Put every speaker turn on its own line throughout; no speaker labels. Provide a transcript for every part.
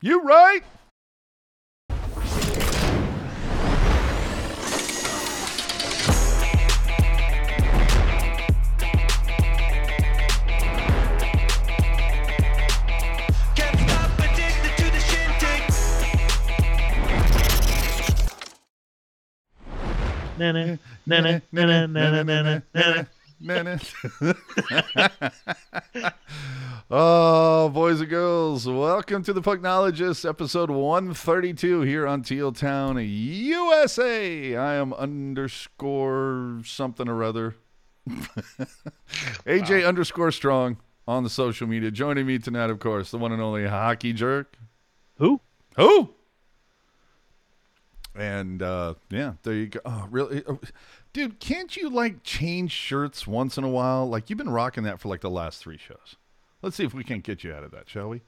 You right?
The.
Na na na na na na na na na.
oh, boys and girls, welcome to the Pucknologist, episode 132 here on Teal Town, USA. I am underscore something or other. AJ underscore strong on the social media. Joining me tonight, of course, the one and only hockey jerk.
Who?
Who? And uh, yeah, there you go. Oh, really, dude? Can't you like change shirts once in a while? Like you've been rocking that for like the last three shows. Let's see if we can't get you out of that, shall we?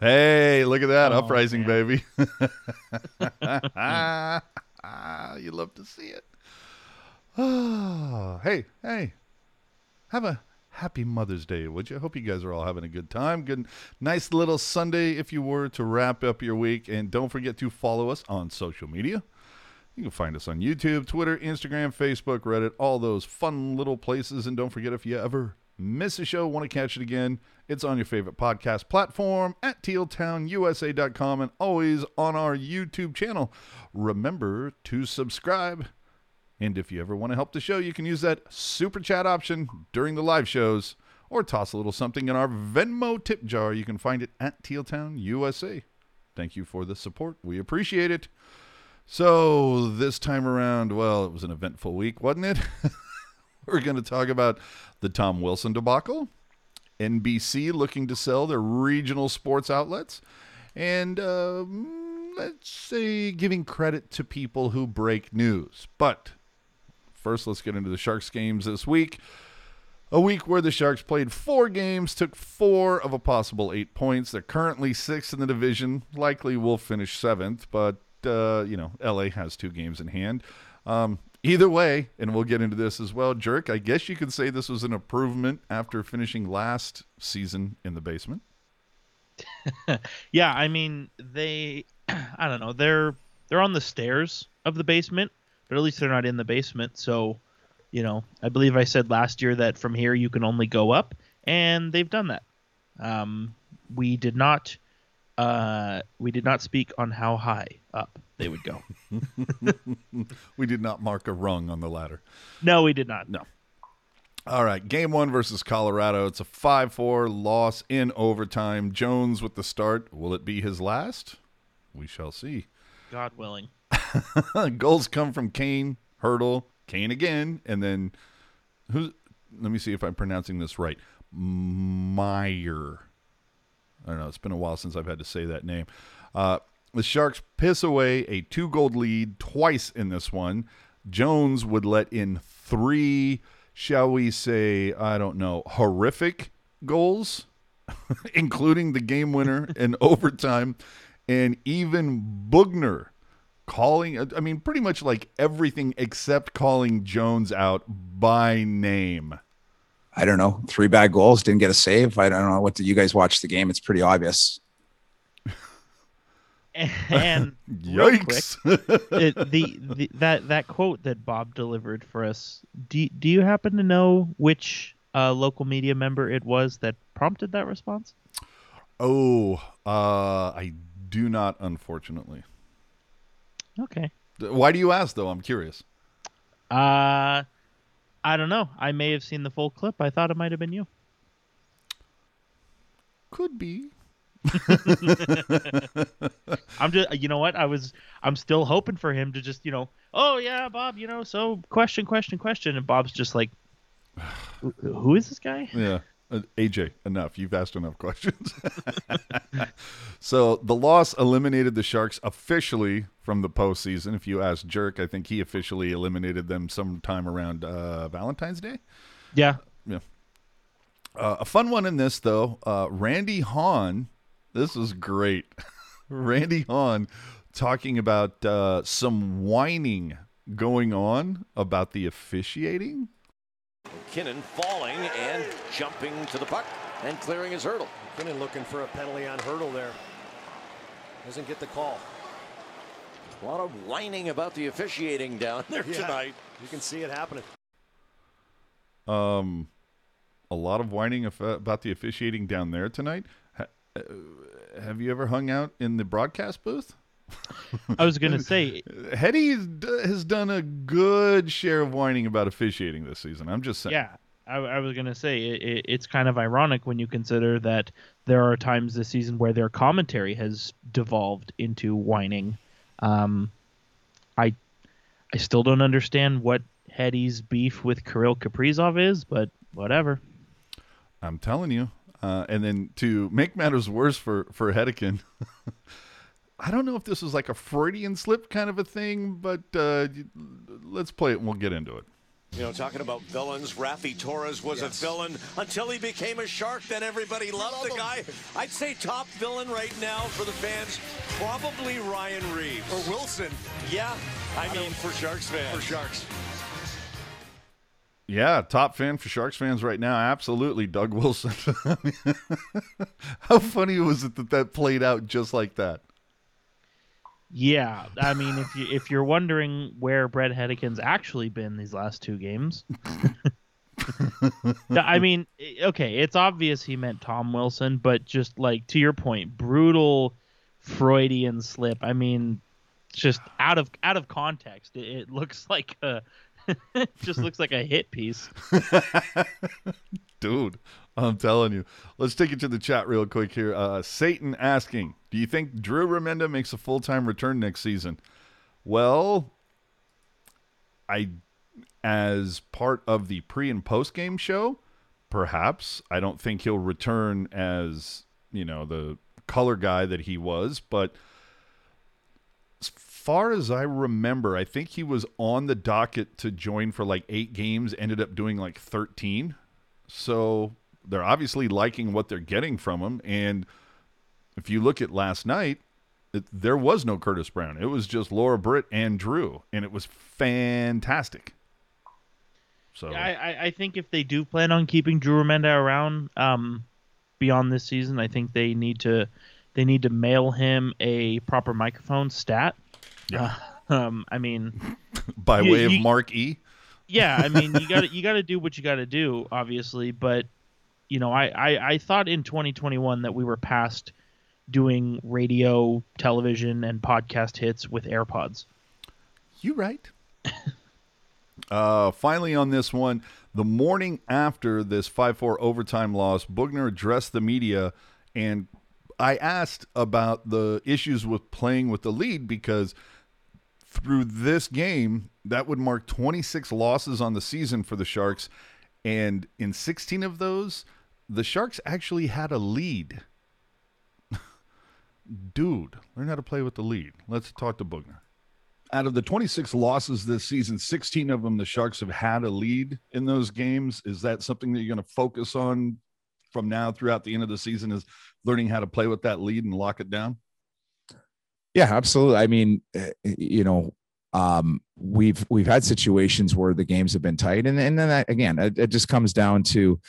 Hey, look at that
Oh,
uprising,
man.
baby. you love to see it. Oh, hey, hey, have a happy Mother's Day, would you? I hope you guys are all having a good time. Good, nice little Sunday, if you were, to wrap up your week. And don't forget to follow us on social media. You can find us on YouTube, Twitter, Instagram, Facebook, Reddit, all those fun little places. And don't forget if you ever miss a show, want to catch it again, it's on your favorite podcast platform at tealtownusa.com and always on our YouTube channel. Remember to subscribe. And if you ever want to help the show, you can use that super chat option during the live shows or toss a little something in our Venmo tip jar. You can find it at Tealtown USA. Thank you for the support. We appreciate it. So, this time around, well, it was an eventful week, wasn't it? We're going to talk about the Tom Wilson debacle, NBC looking to sell their regional sports outlets, and um, let's say giving credit to people who break news. But First, let's get into the Sharks games this week. A week where the Sharks played four games, took four of a possible eight points. They're currently sixth in the division. Likely will finish seventh, but, uh, you know, LA has two games in hand. Um, either way, and we'll get into this as well, Jerk, I guess you could say this was an improvement after finishing last season in the basement.
Yeah, I mean they I don't know, they're they're on the stairs of the basement, but at least they're not in the basement. So, you know, I believe I said last year that from here you can only go up, and they've done that. Um, we did not uh, we did not speak on how high up they would go.
We did not mark a rung on the ladder.
no, we did not.
No. All right, game one versus Colorado. It's a 5 4 loss in overtime. Jones with the start. Will it be his last? We shall see.
God willing.
Goals come from Kane, Hertl, Kane again, and then who's, let me see if I'm pronouncing this right. Meier. I don't know. It's been a while since I've had to say that name. Uh, the Sharks piss away a two goal lead twice in this one. Jones would let in three, shall we say, I don't know, horrific goals, including the game winner in overtime, and even Boughner calling, I mean, pretty much like everything except calling Jones out by name.
I don't know, three bad goals, didn't get a save. I don't know what did you guys watch the game? It's pretty obvious.
And real quick, it, the, the that that quote that Bob delivered for us. Do do you happen to know which uh, local media member it was that prompted that response?
oh, uh, I do not, unfortunately.
Okay.
Why do you ask, though? I'm curious.
Uh, I don't know. I may have seen the full clip. I thought it might have been you.
Could be.
I'm just, you know what? I was, I'm still hoping for him to just, you know, oh yeah, Bob, you know, so question, question, question, and Bob's just like, "Who- is this guy?
Yeah. Uh, AJ, enough. You've asked enough questions. so the loss eliminated the Sharks officially from the postseason. If you ask Jerk, I think he officially eliminated them sometime around uh, Valentine's Day.
Yeah.
Yeah. Uh, a fun one in this though, uh, Randy Hahn. This was great. Randy Hahn talking about uh, some whining going on about the officiating.
MacKinnon falling and jumping to the puck and clearing his hurdle.
MacKinnon looking for a penalty on Hertl there. Doesn't get the call.
A lot of whining about the officiating down there
Yeah.
tonight.
You can see it happening.
Um, a lot of whining about the officiating down there tonight. Uh, have you ever hung out in the broadcast booth?
I was gonna say,
Hetty has done a good share of whining about officiating this season. I'm just saying.
yeah, I, I was gonna say it, it, it's kind of ironic when you consider that there are times this season where their commentary has devolved into whining. Um, I I still don't understand what Hetty's beef with Kirill Kaprizov is, but whatever.
I'm telling you. Uh, and then to make matters worse for for Hedican, I don't know if this was like a Freudian slip kind of a thing, but uh, let's play it and we'll get into it.
You know, talking about villains, Raffi Torres was a villain until he became a shark. Then everybody loved the guy. I'd say top villain right now for the fans, probably Ryan Reaves.
Or Wilson
Yeah, I mean for Sharks fans.
for Sharks.
Yeah, top fan for Sharks fans right now. Absolutely, Doug Wilson. How funny was it that that played out just like that?
Yeah, I mean, if you if you're wondering where Bret Hedican's actually been these last two games, I mean, okay, it's obvious he meant Tom Wilson, but just like to your point, brutal Freudian slip. I mean, just out of out of context, it, it looks like a just looks like a hit piece.
Dude, I'm telling you. Let's take it to the chat real quick here. Uh, Satan asking, do you think Drew Remenda makes a full time return next season? Well, I, as part of the pre and post game show, perhaps. I don't think he'll return as, you know, the color guy that he was, but as far as I remember, I think he was on the docket to join for like eight games, ended up doing like 13. So they're obviously liking what they're getting from him. And if you look at last night, it, there was no Curtis Brown. It was just Laura Britt and Drew, and it was fantastic. So
I, I, I think if they do plan on keeping Drew Remenda around um, beyond this season, I think they need to they need to mail him a proper microphone stat.
Yeah.
Uh, um, I mean,
by
you-
way of
you-
Mark E.
yeah, I mean, you got to you got to do what you got to do, obviously. But you know, I, I I thought in 2021 that we were past doing radio, television, and podcast hits with AirPods.
You right. uh, finally, on this one, the morning after this 5 4 overtime loss, Boughner addressed the media, and I asked about the issues with playing with the lead because through this game, that would mark 26 losses on the season for the Sharks. And in 16 of those, the Sharks actually had a lead. Dude, learn how to play with the lead. Let's talk to Boughner out of the 26 losses this season, 16 of them the Sharks have had a lead in those games. Is that something that you're going to focus on from now throughout the end of the season? Is learning how to play with that lead and lock it down?
Yeah, absolutely. I mean, eh, you know, um, we've we've had situations where the games have been tight, and and then that, again, it, it just comes down to.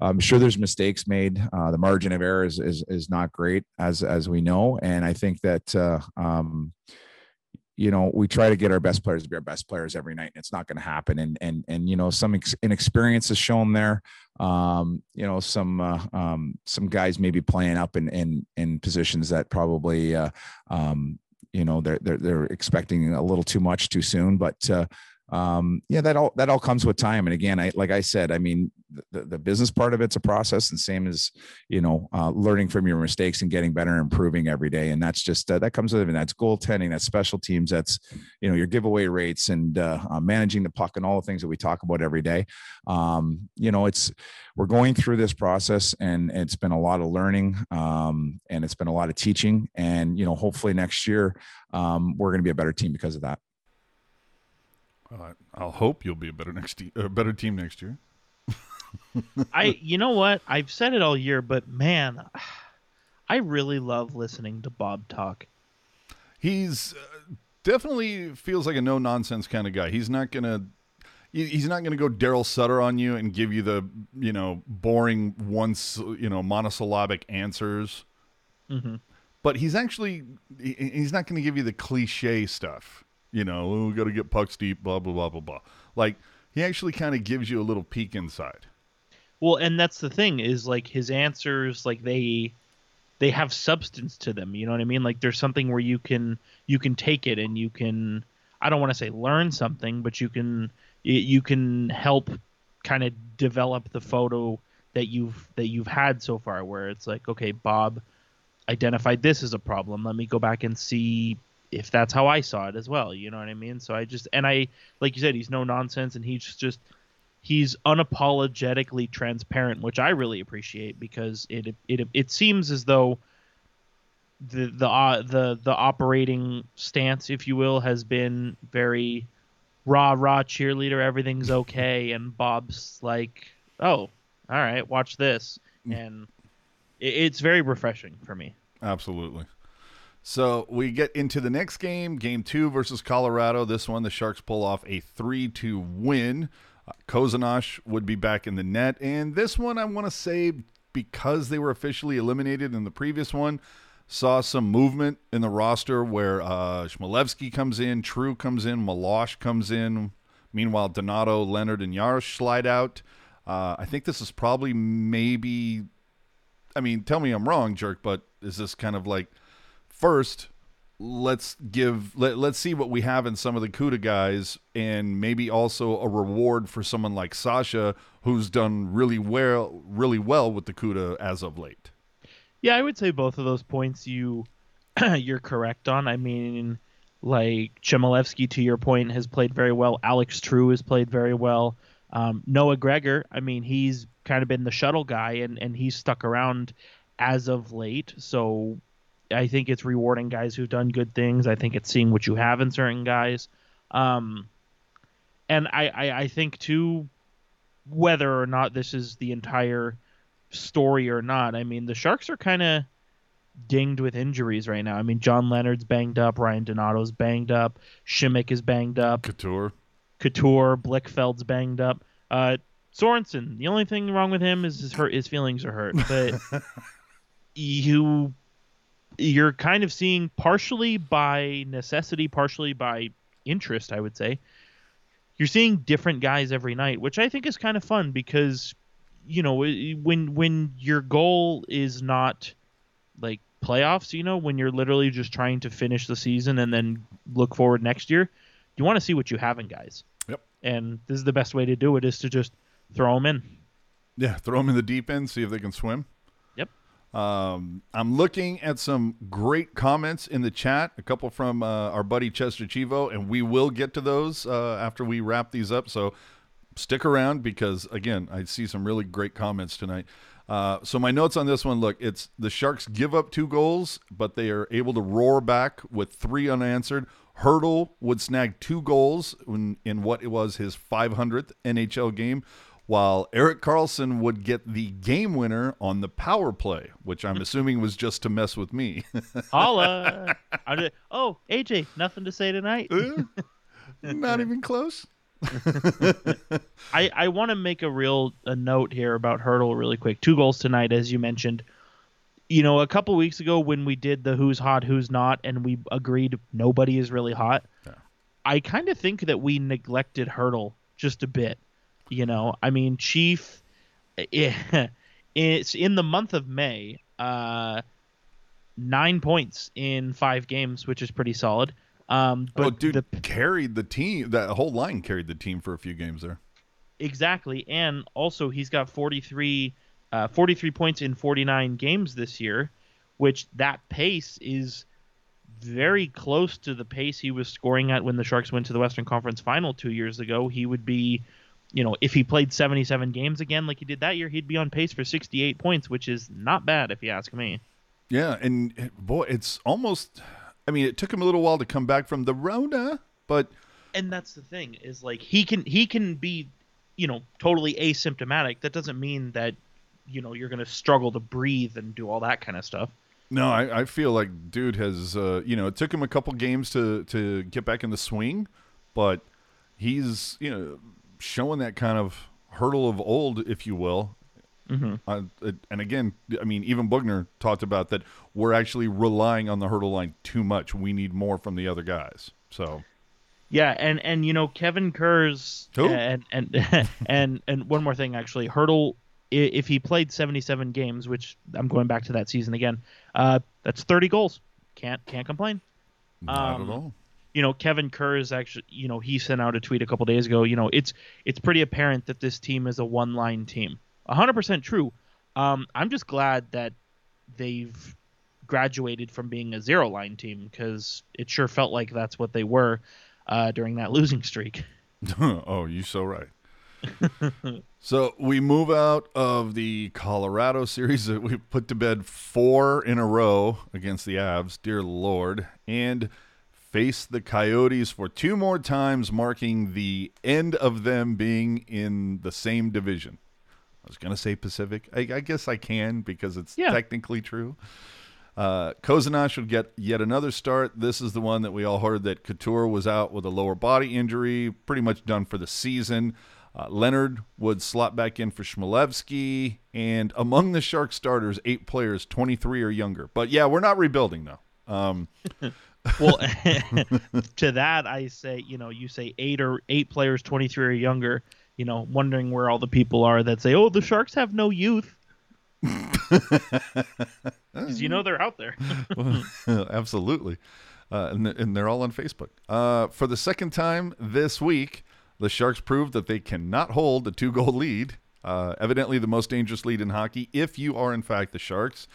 I'm sure there's mistakes made. Uh, the margin of error is, is is not great, as as we know, and I think that uh, um, you know we try to get our best players to be our best players every night and it's not going to happen. And and and you know some ex- inexperience is shown there. Um you know some uh, um some guys maybe playing up in in in positions that probably uh um you know they're they're, they're expecting a little too much too soon. But uh um yeah that all that all comes with time. And again i like i said i mean the, the business part of it's a process and same as you know uh, learning from your mistakes and getting better and improving every day. And that's just uh, that comes with it. And that's goaltending that's special teams that's you know your giveaway rates and uh, uh, managing the puck and all the things that we talk about every day. Um, you know it's we're going through this process and it's been a lot of learning um, and it's been a lot of teaching. And you know hopefully next year um, we're going to be a better team because of that
Uh, I'll hope you'll be a better next te- a better team next year.
I you know what? I've said it all year, but man, I really love listening to Bob talk.
He's uh, definitely feels like a no nonsense kind of guy. He's not gonna he's not gonna go Darryl Sutter on you and give you the you know boring once you know monosyllabic answers.
Mhm.
but he's actually he's not going to give you the cliche stuff. You know, "Oh, we got to get pucks deep, blah blah blah blah blah. Like he actually kind of gives you a little peek inside.
Well, and that's the thing is like his answers, like they they have substance to them. You know what I mean? Like there's something where you can you can take it and you can I don't want to say learn something, but you can you can help kind of develop the photo that you've that you've had so far. Where it's like, okay, Bob identified this as a problem. Let me go back and see if that's how I saw it as well. You know what I mean? So I just and I like you said, he's no nonsense and he's just he's unapologetically transparent, which I really appreciate because it it it seems as though the the uh, the the operating stance, if you will, has been very rah rah cheerleader. Everything's okay, and Bob's like, oh, all right, watch this, and it, it's very refreshing for me.
Absolutely. So we get into the next game, game two versus Colorado. This one, the Sharks pull off a 3 2 win. Uh, Kozanosh would be back in the net. And this one, I want to say, because they were officially eliminated in the previous one, saw some movement in the roster where uh, Chmelevski comes in, True comes in, Malosh comes in. Meanwhile, Donato, Leonard, and Yarosh slide out. Uh, I think this is probably maybe I mean, tell me I'm wrong, jerk, but is this kind of like first let's give let, let's see what we have in some of the CUDA guys and maybe also a reward for someone like Sasha who's done really well really well with the CUDA as of late.
Yeah, I would say both of those points you you're correct on. I mean, like Chmelevski, to your point, has played very well. Alex True has played very well. Um, Noah Gregor, I mean, he's kind of been the shuttle guy, and and he's stuck around as of late. So I think it's rewarding guys who've done good things. I think it's seeing what you have in certain guys. Um, and I, I, I think too, whether or not this is the entire story or not, I mean, the Sharks are kind of dinged with injuries right now. I mean, John Leonard's banged up, Ryan Donato's banged up, Simek is banged up,
Couture.
Couture, Blichfeld's banged up. Uh, Sorensen, the only thing wrong with him is his hurt. His feelings are hurt, but you you're kind of seeing partially by necessity, partially by interest, I would say. You're seeing different guys every night, which I think is kind of fun because you know when when your goal is not like playoffs, you know, when you're literally just trying to finish the season and then look forward next year, you want to see what you have in guys.
Yep.
And this is the best way to do it is to just throw them in.
Yeah, throw them in the deep end, see if they can swim. Um, I'm looking at some great comments in the chat, a couple from uh, our buddy Chester Chivo, and we will get to those uh, after we wrap these up. So stick around because, again, I see some really great comments tonight. Uh, so my notes on this one look, it's the Sharks give up two goals, but they are able to roar back with three unanswered. Hertl would snag two goals in, in what it was his 500th NHL game, while Erik Karlsson would get the game winner on the power play, which I'm assuming was just to mess with me.
Holla! Oh, AJ, nothing to say tonight.
Eh, not even close.
I, I want to make a real a note here about Hertl really quick. Two goals tonight, as you mentioned. You know, a couple weeks ago when we did the who's hot, who's not, and we agreed nobody is really hot. I kind of think that we neglected Hertl just a bit. You know, I mean, Chief, it's in the month of May. Uh, nine points in five games, which is pretty solid. Um, but
oh, dude,
the
carried the team. That whole line carried the team for a few games there.
Exactly, and also he's got 43, uh, 43 points in 49 games this year, which that pace is very close to the pace he was scoring at when the Sharks went to the Western Conference Final two years ago. He would be, you know, if he played 77 games again like he did that year, he'd be on pace for 68 points, which is not bad if you ask me.
Yeah, and boy, it's almost. I mean, it took him a little while to come back from the Rona, but
and that's the thing is like he can he can be you know totally asymptomatic that doesn't mean that you know you're going to struggle to breathe and do all that kind of stuff
no, I, I feel like dude has. Uh, you know, it took him a couple games to to get back in the swing, but he's you know showing that kind of Hertl of old, if you will. Uh, and again, I mean, even Boughner talked about that we're actually relying on the Hertl line too much. We need more from the other guys. So,
Yeah, and and you know Kevin Kerr's
Who?
and and and and one more thing actually, Hertl if he played 77 games, which I'm going back to that season again, uh, that's 30 goals. Can't can't complain.
not
Um,
at all.
You know Kevin Kerr is actually you know he sent out a tweet a couple days ago you know it's it's pretty apparent that this team is a one line team 100% true. Um I'm just glad that they've graduated from being a zero line team because it sure felt like that's what they were uh, during that losing streak.
Oh, you so right. so we move out of the Colorado series that we put to bed four in a row against the Avs, dear Lord, and face the Coyotes for two more times, marking the end of them being in the same division. I was going to say Pacific. I, I guess I can because it's
Yeah.
technically true. Uh, Kozanash would get yet another start. This is the one that we all heard that Couture was out with a lower body injury, pretty much done for the season. Uh, Leonard would slot back in for Chmelevski. And among the Shark starters, eight players, 23 or younger. But yeah, we're not rebuilding, though. Um,
well to that I say you know you say eight or eight players 23 or younger you know wondering where all the people are that say oh the Sharks have no youth 'Cause you know they're out there
Absolutely. Uh, and, and they're all on Facebook. Uh, for the second time this week, the Sharks proved that they cannot hold a two goal lead. Uh, evidently, the most dangerous lead in hockey, if you are in fact the Sharks.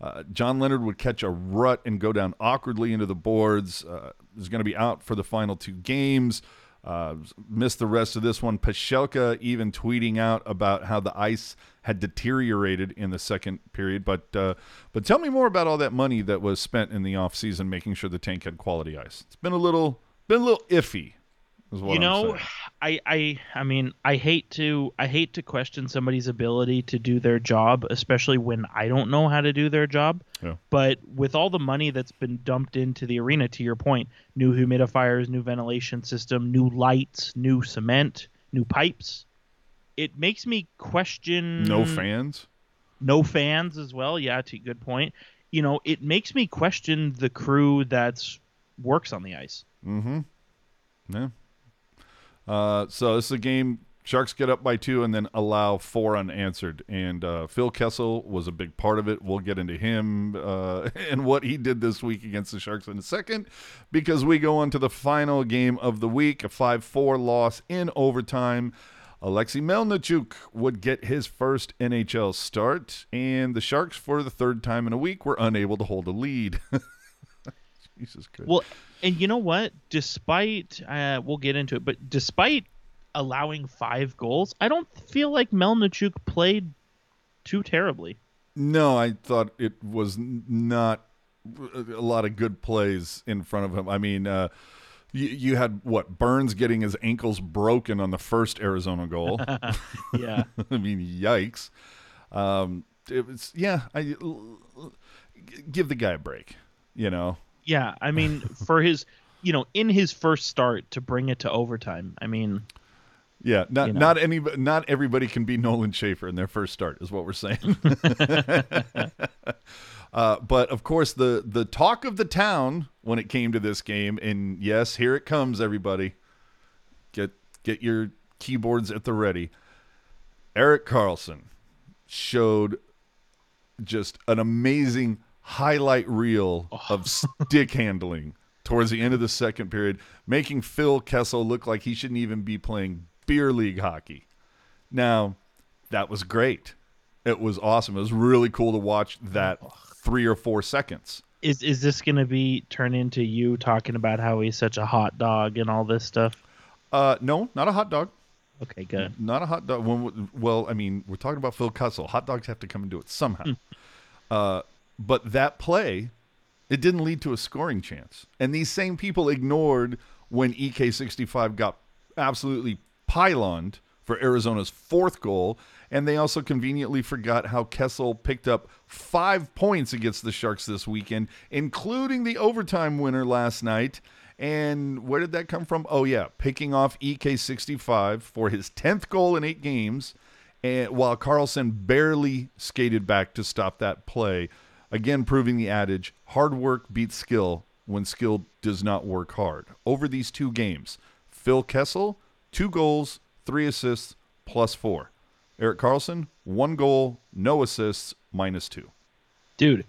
Uh, John Leonard would catch a rut and go down awkwardly into the boards. Uh, is going to be out for the final two games. Uh, missed the rest of this one. Pashelka even tweeting out about how the ice had deteriorated in the second period. But uh, but tell me more about all that money that was spent in the offseason making sure the tank had quality ice. It's been a little been a little iffy.
You know. I, I i mean i hate to i hate to question somebody's ability to do their job especially when i don't know how to do their job
Yeah.
but with all the money that's been dumped into the arena to your point new humidifiers new ventilation system new lights new cement new pipes it makes me question
no fans.
no fans as well yeah to good point you know it makes me question the crew that's works on the ice
Mm-hmm. Yeah. Uh, so this is a game. Sharks get up by two and then allow four unanswered. And uh, Phil Kessel was a big part of it. We'll get into him uh, and what he did this week against the Sharks in a second because we go on to the final game of the week a 5 4 loss in overtime. Alexei Melnichuk would get his first NHL start, and the Sharks, for the third time in a week, were unable to hold a lead. Jesus Christ.
Well, and you know what? Despite uh, we'll get into it, but despite allowing five goals, I don't feel like Melnichuk played too terribly.
No, I thought it was not a lot of good plays in front of him. I mean, uh, you, you had what Burns getting his ankles broken on the first Arizona goal.
Yeah,
I mean, yikes. Um, it was yeah. I give the guy a break. You know.
Yeah. I mean, for his, you know, in his first start to bring it to overtime. I mean,
Yeah, not
You know.
not any not everybody can be Nolan Schaefer in their first start is what we're saying. uh, but of course, the the talk of the town when it came to this game, and yes, here it comes, everybody. Get get your keyboards at the ready. Erik Karlsson showed just an amazing highlight reel of stick handling towards the end of the second period, making Phil Kessel look like he shouldn't even be playing beer league hockey. Now, that was great. It was awesome. It was really cool to watch that three or four seconds.
is is this going to be turn into you talking about how he's such a hot dog and all this stuff?
Uh, no, not a hot dog.
Okay, good.
Not a hot dog. When, well, I mean, we're talking about Phil Kessel. Hot dogs have to come and do it somehow. uh, but that play, it didn't lead to a scoring chance. And these same people ignored when EK65 got absolutely pyloned for Arizona's fourth goal. And they also conveniently forgot how Kessel picked up five points against the Sharks this weekend, including the overtime winner last night. And where did that come from? Oh, yeah, picking off EK65 for his 10th goal in eight games and while Karlsson barely skated back to stop that play, again proving the adage: hard work beats skill when skill does not work hard. Over these two games, Phil Kessel two goals, three assists, plus four. Erik Karlsson one goal, no assists, minus two.
Dude,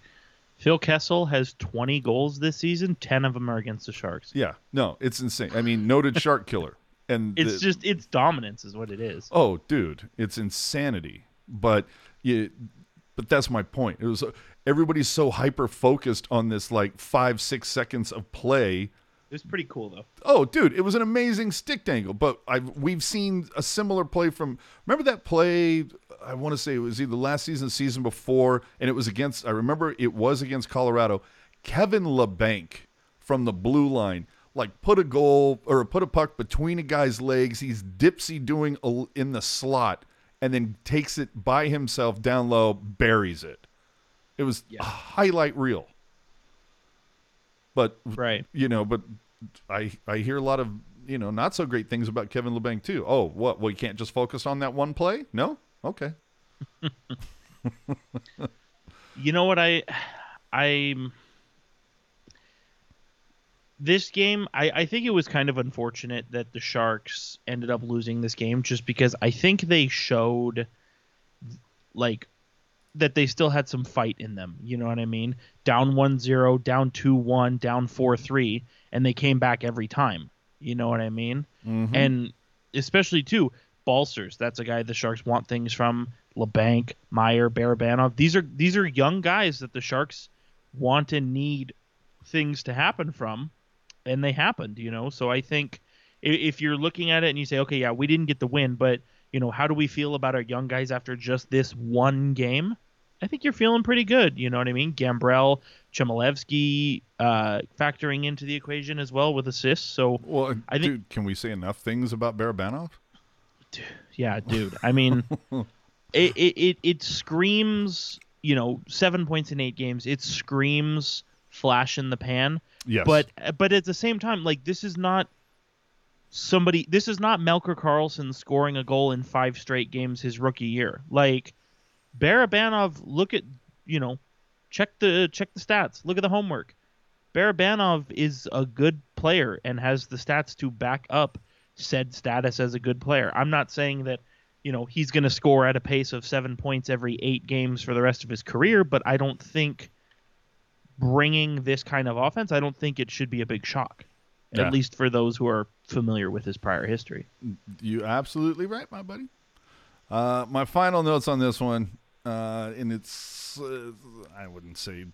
Phil Kessel has 20 goals this season. 10 of them are against the Sharks.
Yeah, no, it's insane. I mean, noted shark killer, and
It's
the-
just it's dominance is what it is.
Oh, dude, it's insanity. But you, but that's my point. It was everybody's so hyper focused on this like five six seconds of play.
It was pretty cool though.
Oh, dude, it was an amazing stick dangle. But I've we've seen a similar play from. Remember that play? I want to say it was either last season, season before, and it was against. I remember it was against Colorado. Kevin Labanc from the blue line, like put a goal or put a puck between a guy's legs. He's dipsy doing a, in the slot, and then takes it by himself down low, buries it. It was a highlight reel. But
Right.
you know, but I I hear a lot of you know not so great things about Kevin Labanc too. Oh, what? Well, you can't just focus on that one play? No, okay.
You know what I I'm this game I, I think it was kind of unfortunate that the Sharks ended up losing this game just because I think they showed like that they still had some fight in them. You know what I mean? Down 1-0, down 2-1, down 4-3 and they came back every time. You know what I mean? Mm-hmm. And especially too Balcers, that's a guy the Sharks want things from. Labanc, Meier, Barabanov. These are these are young guys that the Sharks want and need things to happen from, and they happened. You know, so I think if you're looking at it and you say, okay, yeah, we didn't get the win, but you know, how do we feel about our young guys after just this one game? I think you're feeling pretty good. You know what I mean? Gambrell, Chmelevski uh, factoring into the equation as well with assists. So
Well,
I think-
dude, can we say enough things about Barabanov?
yeah, dude. I mean, it, it it it screams, you know, seven points in eight games. It screams flash in the pan.
Yes,
But but at the same time, like this is not somebody. This is not Melker Karlsson scoring a goal in five straight games his rookie year. Like Barabanov, look at you know, check the check the stats. Look at the homework. Barabanov is a good player and has the stats to back up said status as a good player. I'm not saying that you know he's going to score at a pace of seven points every eight games for the rest of his career, but I don't think bringing this kind of offense, I don't think it should be a big shock.
Yeah.
At least for those who are familiar with his prior history.
you absolutely right, my buddy. Uh, my final notes on this one, uh, and it's uh, I wouldn't say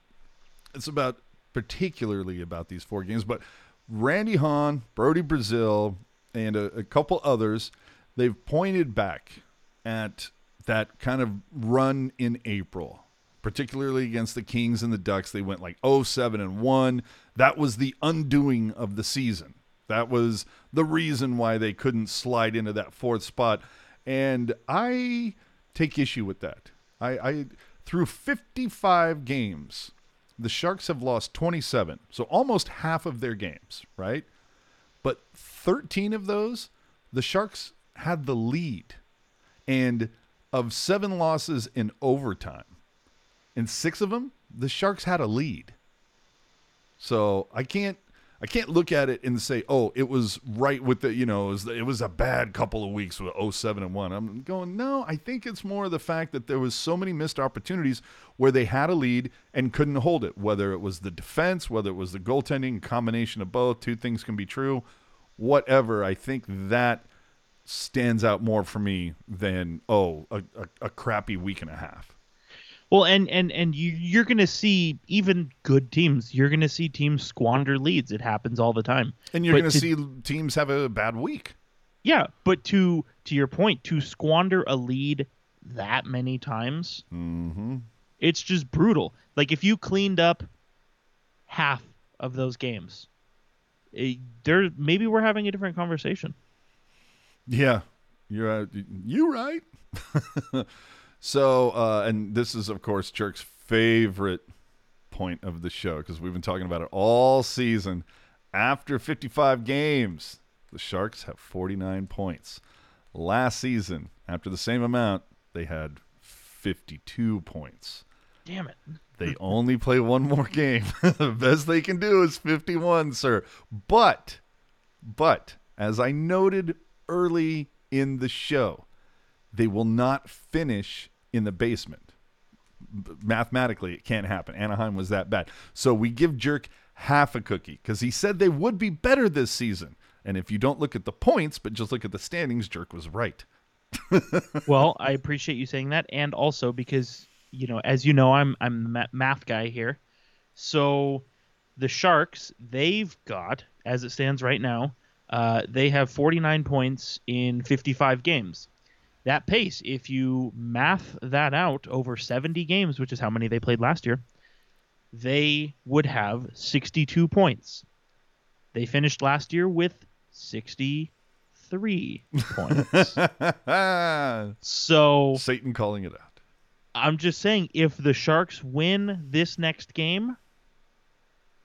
it's about particularly about these four games, but Randy Hahn, Brody Brazil, and a, a couple others, they've pointed back at that kind of run in April, particularly against the Kings and the Ducks. They went like 07 and 1. That was the undoing of the season. That was the reason why they couldn't slide into that fourth spot. And I take issue with that. I, I through 55 games, the Sharks have lost 27. So almost half of their games, right? But 13 of those, the Sharks had the lead. And of seven losses in overtime, in six of them, the Sharks had a lead. So I can't I can't look at it and say, oh, it was right with the you know it was, it was a bad couple of weeks with 07 and one. I'm going no. I think it's more the fact that there was so many missed opportunities where they had a lead and couldn't hold it. Whether it was the defense, whether it was the goaltending, combination of both. Two things can be true. Whatever. I think that stands out more for me than oh a, a, a crappy week and a half.
Well, and and and you you're gonna see even good teams. You're gonna see teams squander leads. It happens all the time.
And you're going to
to-
see teams have a bad week.
Yeah, but to to your point, to squander a lead that many times,
Mm-hmm.
it's just brutal. Like if you cleaned up half of those games, eh, there maybe we're having a different conversation.
Yeah, you're uh, you right. so, uh, and this is of course Jerk's favorite point of the show because we've been talking about it all season. After 55 games, the Sharks have 49 points. Last season, after the same amount, they had 52 points.
Damn it.
They only play one more game. the best they can do is 51, sir. But, but, as I noted early in the show, they will not finish in the basement. Mathematically, it can't happen. Anaheim was that bad. So we give Jerk half a cookie because he said they would be better this season. And if you don't look at the points, but just look at the standings, Jerk was right.
well, I appreciate you saying that, and also because you know, as you know, I'm I'm the math guy here. So the Sharks, they've got, as it stands right now, uh, they have 49 points in 55 games. That pace, if you math that out over 70 games, which is how many they played last year, they would have 62 points. They finished last year with 63 points. So
Satan calling it out.
I'm just saying, if the Sharks win this next game,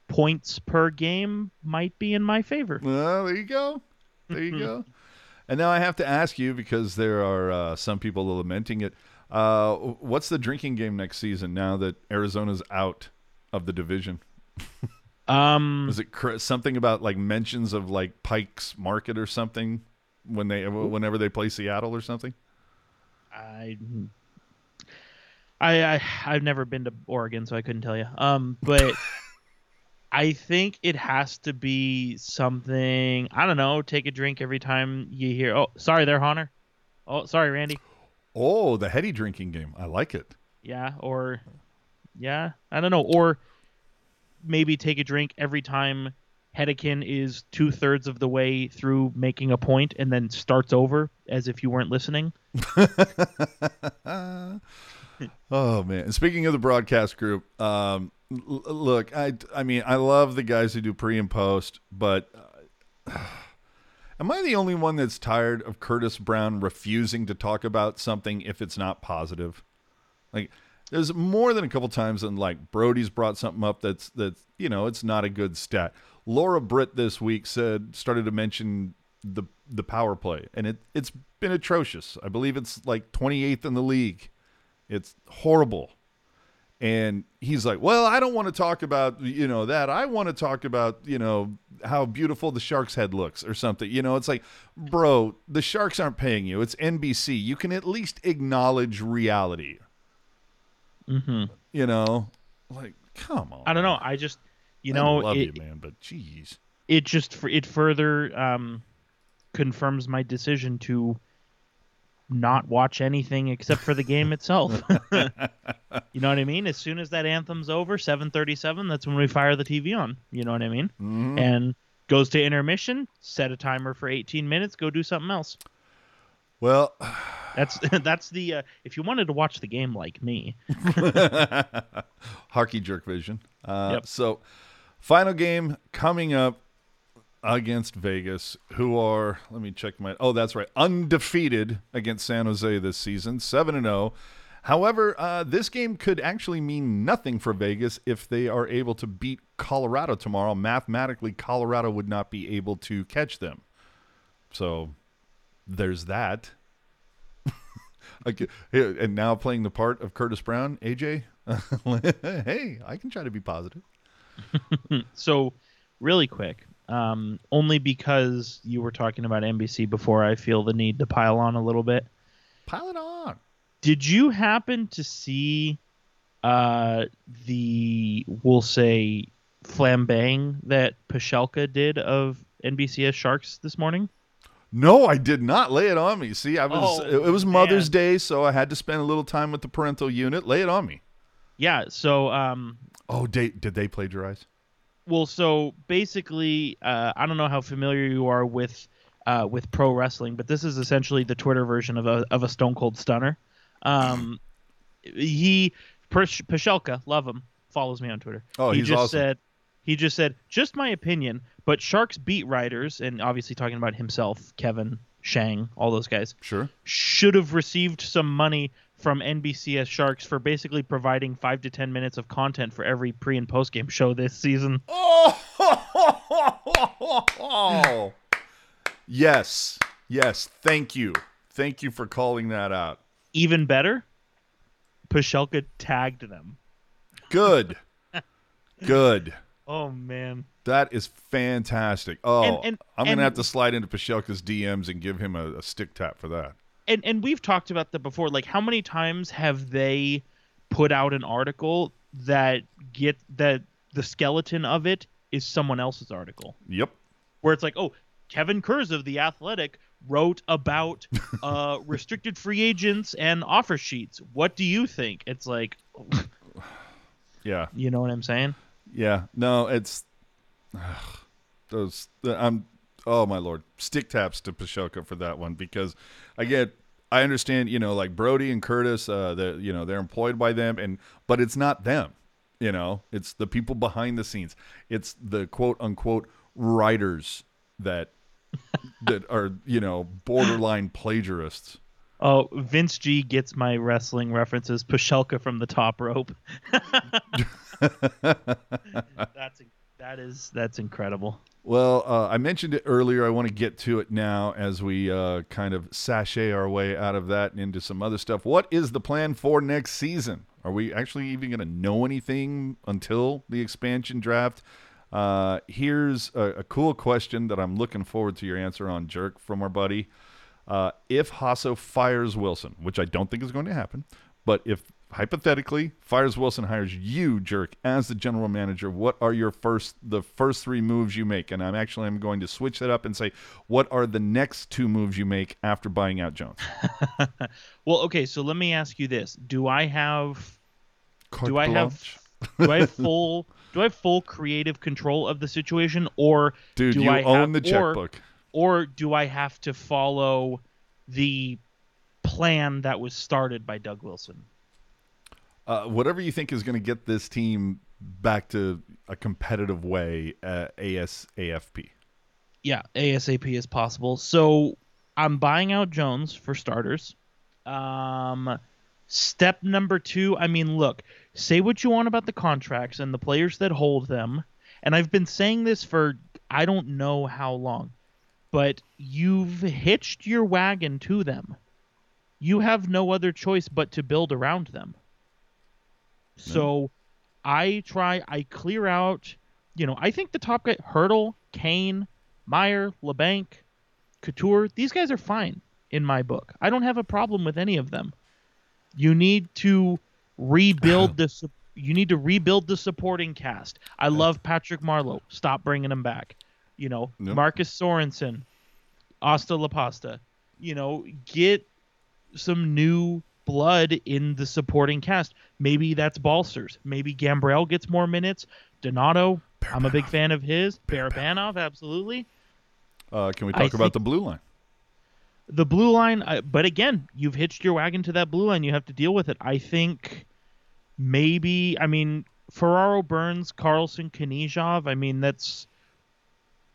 points per game might be in my favor.
Well, there you go. There you go. And now I have to ask you because there are uh, some people lamenting it. Uh, what's the drinking game next season now that Arizona's out of the division?
Um,
Was it cr- something about like mentions of like Pike's Market or something when they whenever they play Seattle or something?
I, I, I, I've never been to Oregon, so I couldn't tell you. Um, but I think it has to be something. I don't know. Take a drink every time you hear. Oh, sorry, there, Honor. Oh, sorry, Randy.
Oh, the heady drinking game. I like it.
Yeah, or yeah, I don't know, or maybe take a drink every time Hedican is two thirds of the way through making a point and then starts over as if you weren't listening.
Oh man! And speaking of the broadcast group, um, look, I I mean, I love the guys who do pre and post, but uh, am I the only one that's tired of Curtis Brown refusing to talk about something if it's not positive? Like, there's more than a couple times, and like Brody's brought something up that's that's you know it's not a good stat. Laura Britt this week said started to mention the the power play, and it it's been atrocious. I believe it's like 28th in the league. It's horrible. And he's like, "Well, I don't want to talk about, you know, that. I want to talk about, you know, how beautiful the Sharks head looks or something." You know, it's like, "Bro, the Sharks aren't paying you. It's NBC. You can at least acknowledge reality."
Mm-hmm.
You know? Like, come on.
I don't know. I just, you
I
know,
love
it,
you, man, but jeez.
it just it further um, confirms my decision to not watch anything except for the game itself. you know what I mean? As soon as that anthem's over, 7:37, that's when we fire the TV on. You know what I mean?
Mhm.
And goes to intermission, set a timer for 18 minutes, go do something else.
Well,
That's that's the uh, if you wanted to watch the game like me.
Hockey Jerk Vision. Uh,
Yep.
So, final game coming up against Vegas, who are let me check my. Oh, that's right, undefeated against San Jose this season, seven and zero. However, uh, this game could actually mean nothing for Vegas if they are able to beat Colorado tomorrow. Mathematically, Colorado would not be able to catch them. So, there's that. And now playing the part of Curtis Brown, AJ. hey, I can try to be positive.
So, really quick, um, only because you were talking about NBC before, I feel the need to pile on a little bit.
Pile it on.
Did you happen to see uh, the, we'll say, flambang that Pashelka did of NBCS Sharks this morning?
No, I did not. Lay it on me. See, I was.
Oh,
it, was Mother's
man.
Day, so I had to spend a little time with the parental unit. Lay it on me.
Yeah. So, um,
Oh, they, did they plagiarize?
Well, so basically, uh, I don't know how familiar you are with uh, with pro wrestling, but this is essentially the Twitter version of a of a Stone Cold Stunner. Um, he Pash- Pashelka, love him, follows me on Twitter.
Oh,
he
he's
just
awesome.
said he just said just my opinion, but Sharks beat writers and obviously talking about himself, Kevin Shang, all those guys
Sure.
should have received some money from NBCS Sharks for basically providing five to ten minutes of content for every pre and post game show this season.
Oh, yes, yes. Thank you, thank you for calling that out.
Even better, Pashelka tagged them.
Good. Good.
Oh man.
That is fantastic. Oh,
And- and-
I'm gonna
and-
have to slide into Pashelka's DMs and give him a, a stick tap for that.
And and we've talked about that before like how many times have they put out an article that get that the skeleton of it is someone else's article
Yep.
where it's like oh kevin kurz of the athletic wrote about uh restricted free agents and offer sheets what do you think it's like
Yeah.
you know what i'm saying
Yeah. No, it's ugh, those. I'm. Oh my lord, stick taps to Pashelka for that one because, again, I understand. You know, like Brody and Curtis. Uh, the you know they're employed by them, and but it's not them. You know, it's the people behind the scenes. It's the quote unquote writers that that are you know borderline plagiarists.
oh vince g gets my wrestling references pashelka from the top rope that's that is that's incredible
Well, uh, I mentioned it earlier. I want to get to it now as we uh, kind of sashay our way out of that and into some other stuff. What is the plan for next season? Are we actually even going to know anything until the expansion draft? Uh, here's a, a cool question that I'm looking forward to your answer on, Jerk, from our buddy. Uh, if Hasso fires Wilson, which I don't think is going to happen, but if hypothetically fires Wilson hires you, Jerk, as the general manager, what are your first the first three moves you make? And I'm actually I'm going to switch that up and say, what are the next two moves you make after buying out Jones?
well okay so let me ask you this do i have
Carte
do I have do I have full do I have full creative control of the situation or
Dude,
do
you
I
own
have,
the
or-
checkbook.
or do I have to follow the plan that was started by Doug Wilson?
Uh, whatever you think is going to get this team back to a competitive way at ASAFP.
Yeah, ASAP as possible. So I'm buying out Jones for starters. Um, step number two. I mean, look, say what you want about the contracts and the players that hold them, and I've been saying this for I don't know how long, but you've hitched your wagon to them. You have no other choice but to build around them. Mm-hmm. So I try, I clear out, you know, I think the top guy, Hertl, Kane, Meier, Labanc, Couture, these guys are fine in my book. I don't have a problem with any of them. You need to rebuild the you need to rebuild the supporting cast. I love Patrick Marleau. Stop bringing him back. You know,
Nope.
Marcus Sorensen, Asta La Pasta. You know, get some new blood in the supporting cast. Maybe that's Balcers. Maybe Gambrell gets more minutes. Donato, I'm a big fan of his. Barabanov, absolutely.
Uh, can we
I
talk about the blue line?
The blue line, I, but again, you've hitched your wagon to that blue line. You have to deal with it. I think maybe, I mean, Ferraro, Burns, Karlsson, Knyazev. I mean, that's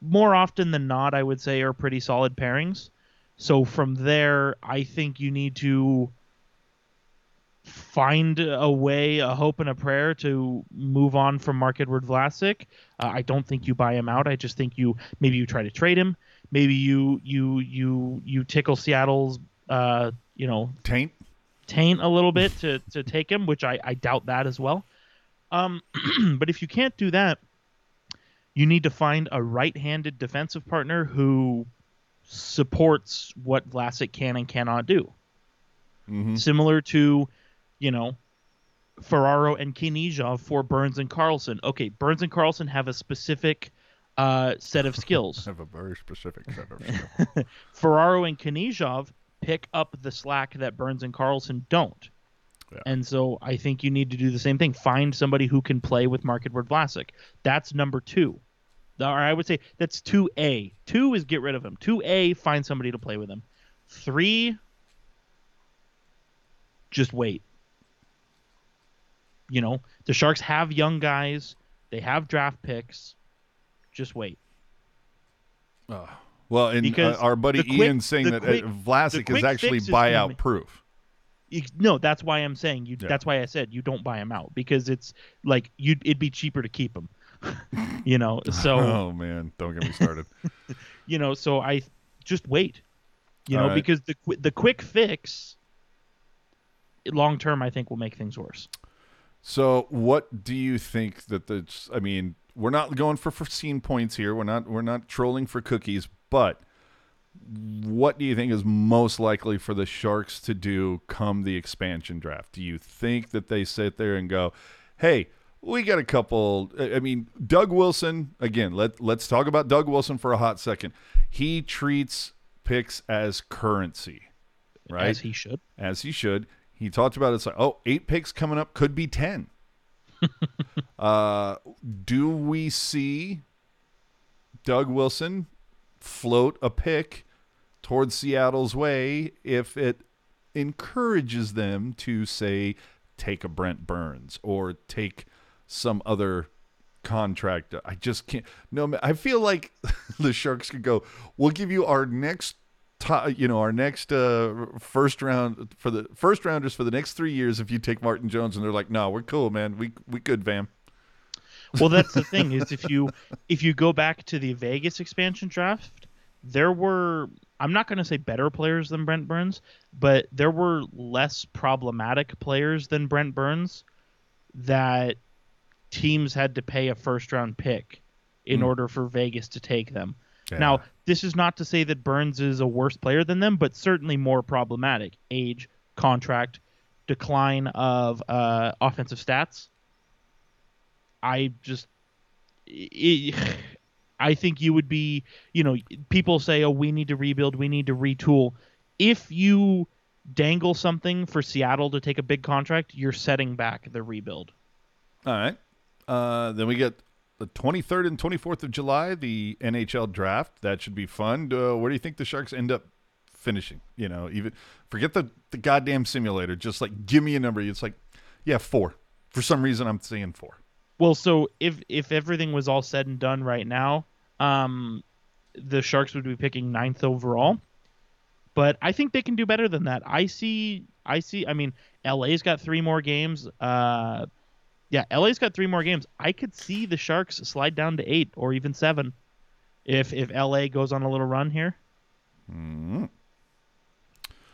more often than not, I would say, are pretty solid pairings. So from there, I think you need to find a way, a hope, and a prayer to move on from Marc-Edouard Vlasic. Uh, I don't think you buy him out. I just think you maybe you try to trade him. Maybe you you you you tickle Seattle's uh, you know
Taint?
taint a little bit to, to take him, which I, I doubt that as well. Um, but if you can't do that, you need to find a right-handed defensive partner who supports what Vlasic can and cannot do.
Mhm.
Similar to, you know, Ferraro and Knyazev for Burns and Karlsson. Okay, Burns and Karlsson have a specific uh, set of skills.
Have a very specific set of skills.
Ferraro and Knyazev pick up the slack that Burns and Karlsson don't.
Yeah.
And so I think you need to do the same thing. Find somebody who can play with Marc-Edouard Vlasic. That's number two. Or I would say that's 2A. Two is get rid of him. 2A, find somebody to play with him. Three, just wait. You know, the Sharks have young guys, they have draft picks. Just wait.
Well, and uh,
Because
our buddy
quick-
Ian saying that
quick-
uh, Vlasic is actually
is
buyout proof.
No, that's why I'm saying you.
Yeah.
That's why I said you don't buy him out because it's like you. It'd be cheaper to keep him. you know, so
oh man, don't get me started.
you know, so I just wait. You know,
All right.
because the the quick fix long term, I think will make things worse.
So, what do you think that the? I mean, we're not going for foreseen points here. We're not. We're not trolling for cookies. But what do you think is most likely for the Sharks to do come the expansion draft? Do you think that they sit there and go, "Hey, we got a couple"? I I mean, Doug Wilson. Again, let let's talk about Doug Wilson for a hot second. He treats picks as currency, right?
As he should.
as he should. He talked about it's like, oh, eight picks coming up could be ten. uh, do we see Doug Wilson float a pick towards Seattle's way if it encourages them to say take a Brent Burns or take some other contract? I just can't. No, I feel like the Sharks could go. We'll give you our next ti- you know, our next uh, first round for the first rounders for the next three years if you take Martin Jones, and they're like, no, we're cool, man. We we good, Vam.
Well, that's the thing is if you if you go back to the Vegas expansion draft, there were I'm not going to say better players than Brent Burns, but there were less problematic players than Brent Burns that teams had to pay a first round pick in order for Vegas to take them. Now, this is not to say that Burns is a worse player than them, but certainly more problematic. Age, contract, decline of uh, offensive stats. I just, i I think you would be, you know, people say, oh, we need to rebuild, we need to retool. If you dangle something for Seattle to take a big contract, you're setting back the rebuild.
All right. Uh, then we get the 23rd and 24th of July, the NHL draft. That should be fun. Uh, where do you think the Sharks end up finishing? You know, even forget the the goddamn simulator. Just like give me a number. It's like, yeah, four. For some reason, I'm saying four.
Well, so if if everything was all said and done right now, um, the Sharks would be picking ninth overall. But I think they can do better than that. I see. I see. I mean, LA's got three more games. Uh, yeah, LA's got three more games. I could see the Sharks slide down to eight or even seven, if if LA goes on a little run here.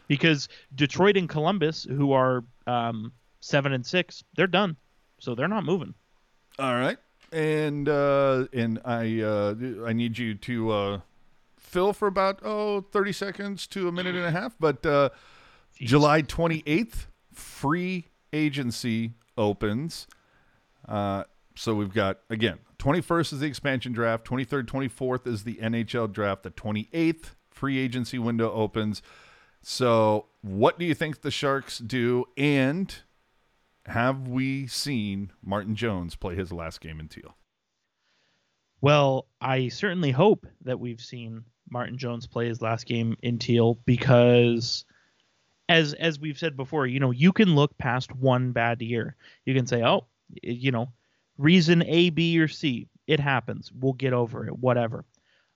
Because Detroit and Columbus, who are um, seven and six, they're done, so they're not moving.
All right. And uh, and I uh, I need you to uh, fill for about oh 30 seconds to a minute and a half. But uh, July 28th, free agency opens. Uh, so we've got again 21st is the expansion draft, 23rd, 24th is the NHL draft, the 28th free agency window opens. So what do you think the Sharks do? And have we seen Martin Jones play his last game in Teal?
Well, I certainly hope that we've seen Martin Jones play his last game in Teal because as as we've said before, you know, you can look past one bad year. You can say, "Oh, you know, reason A, B, or C. It happens. We'll get over it. Whatever."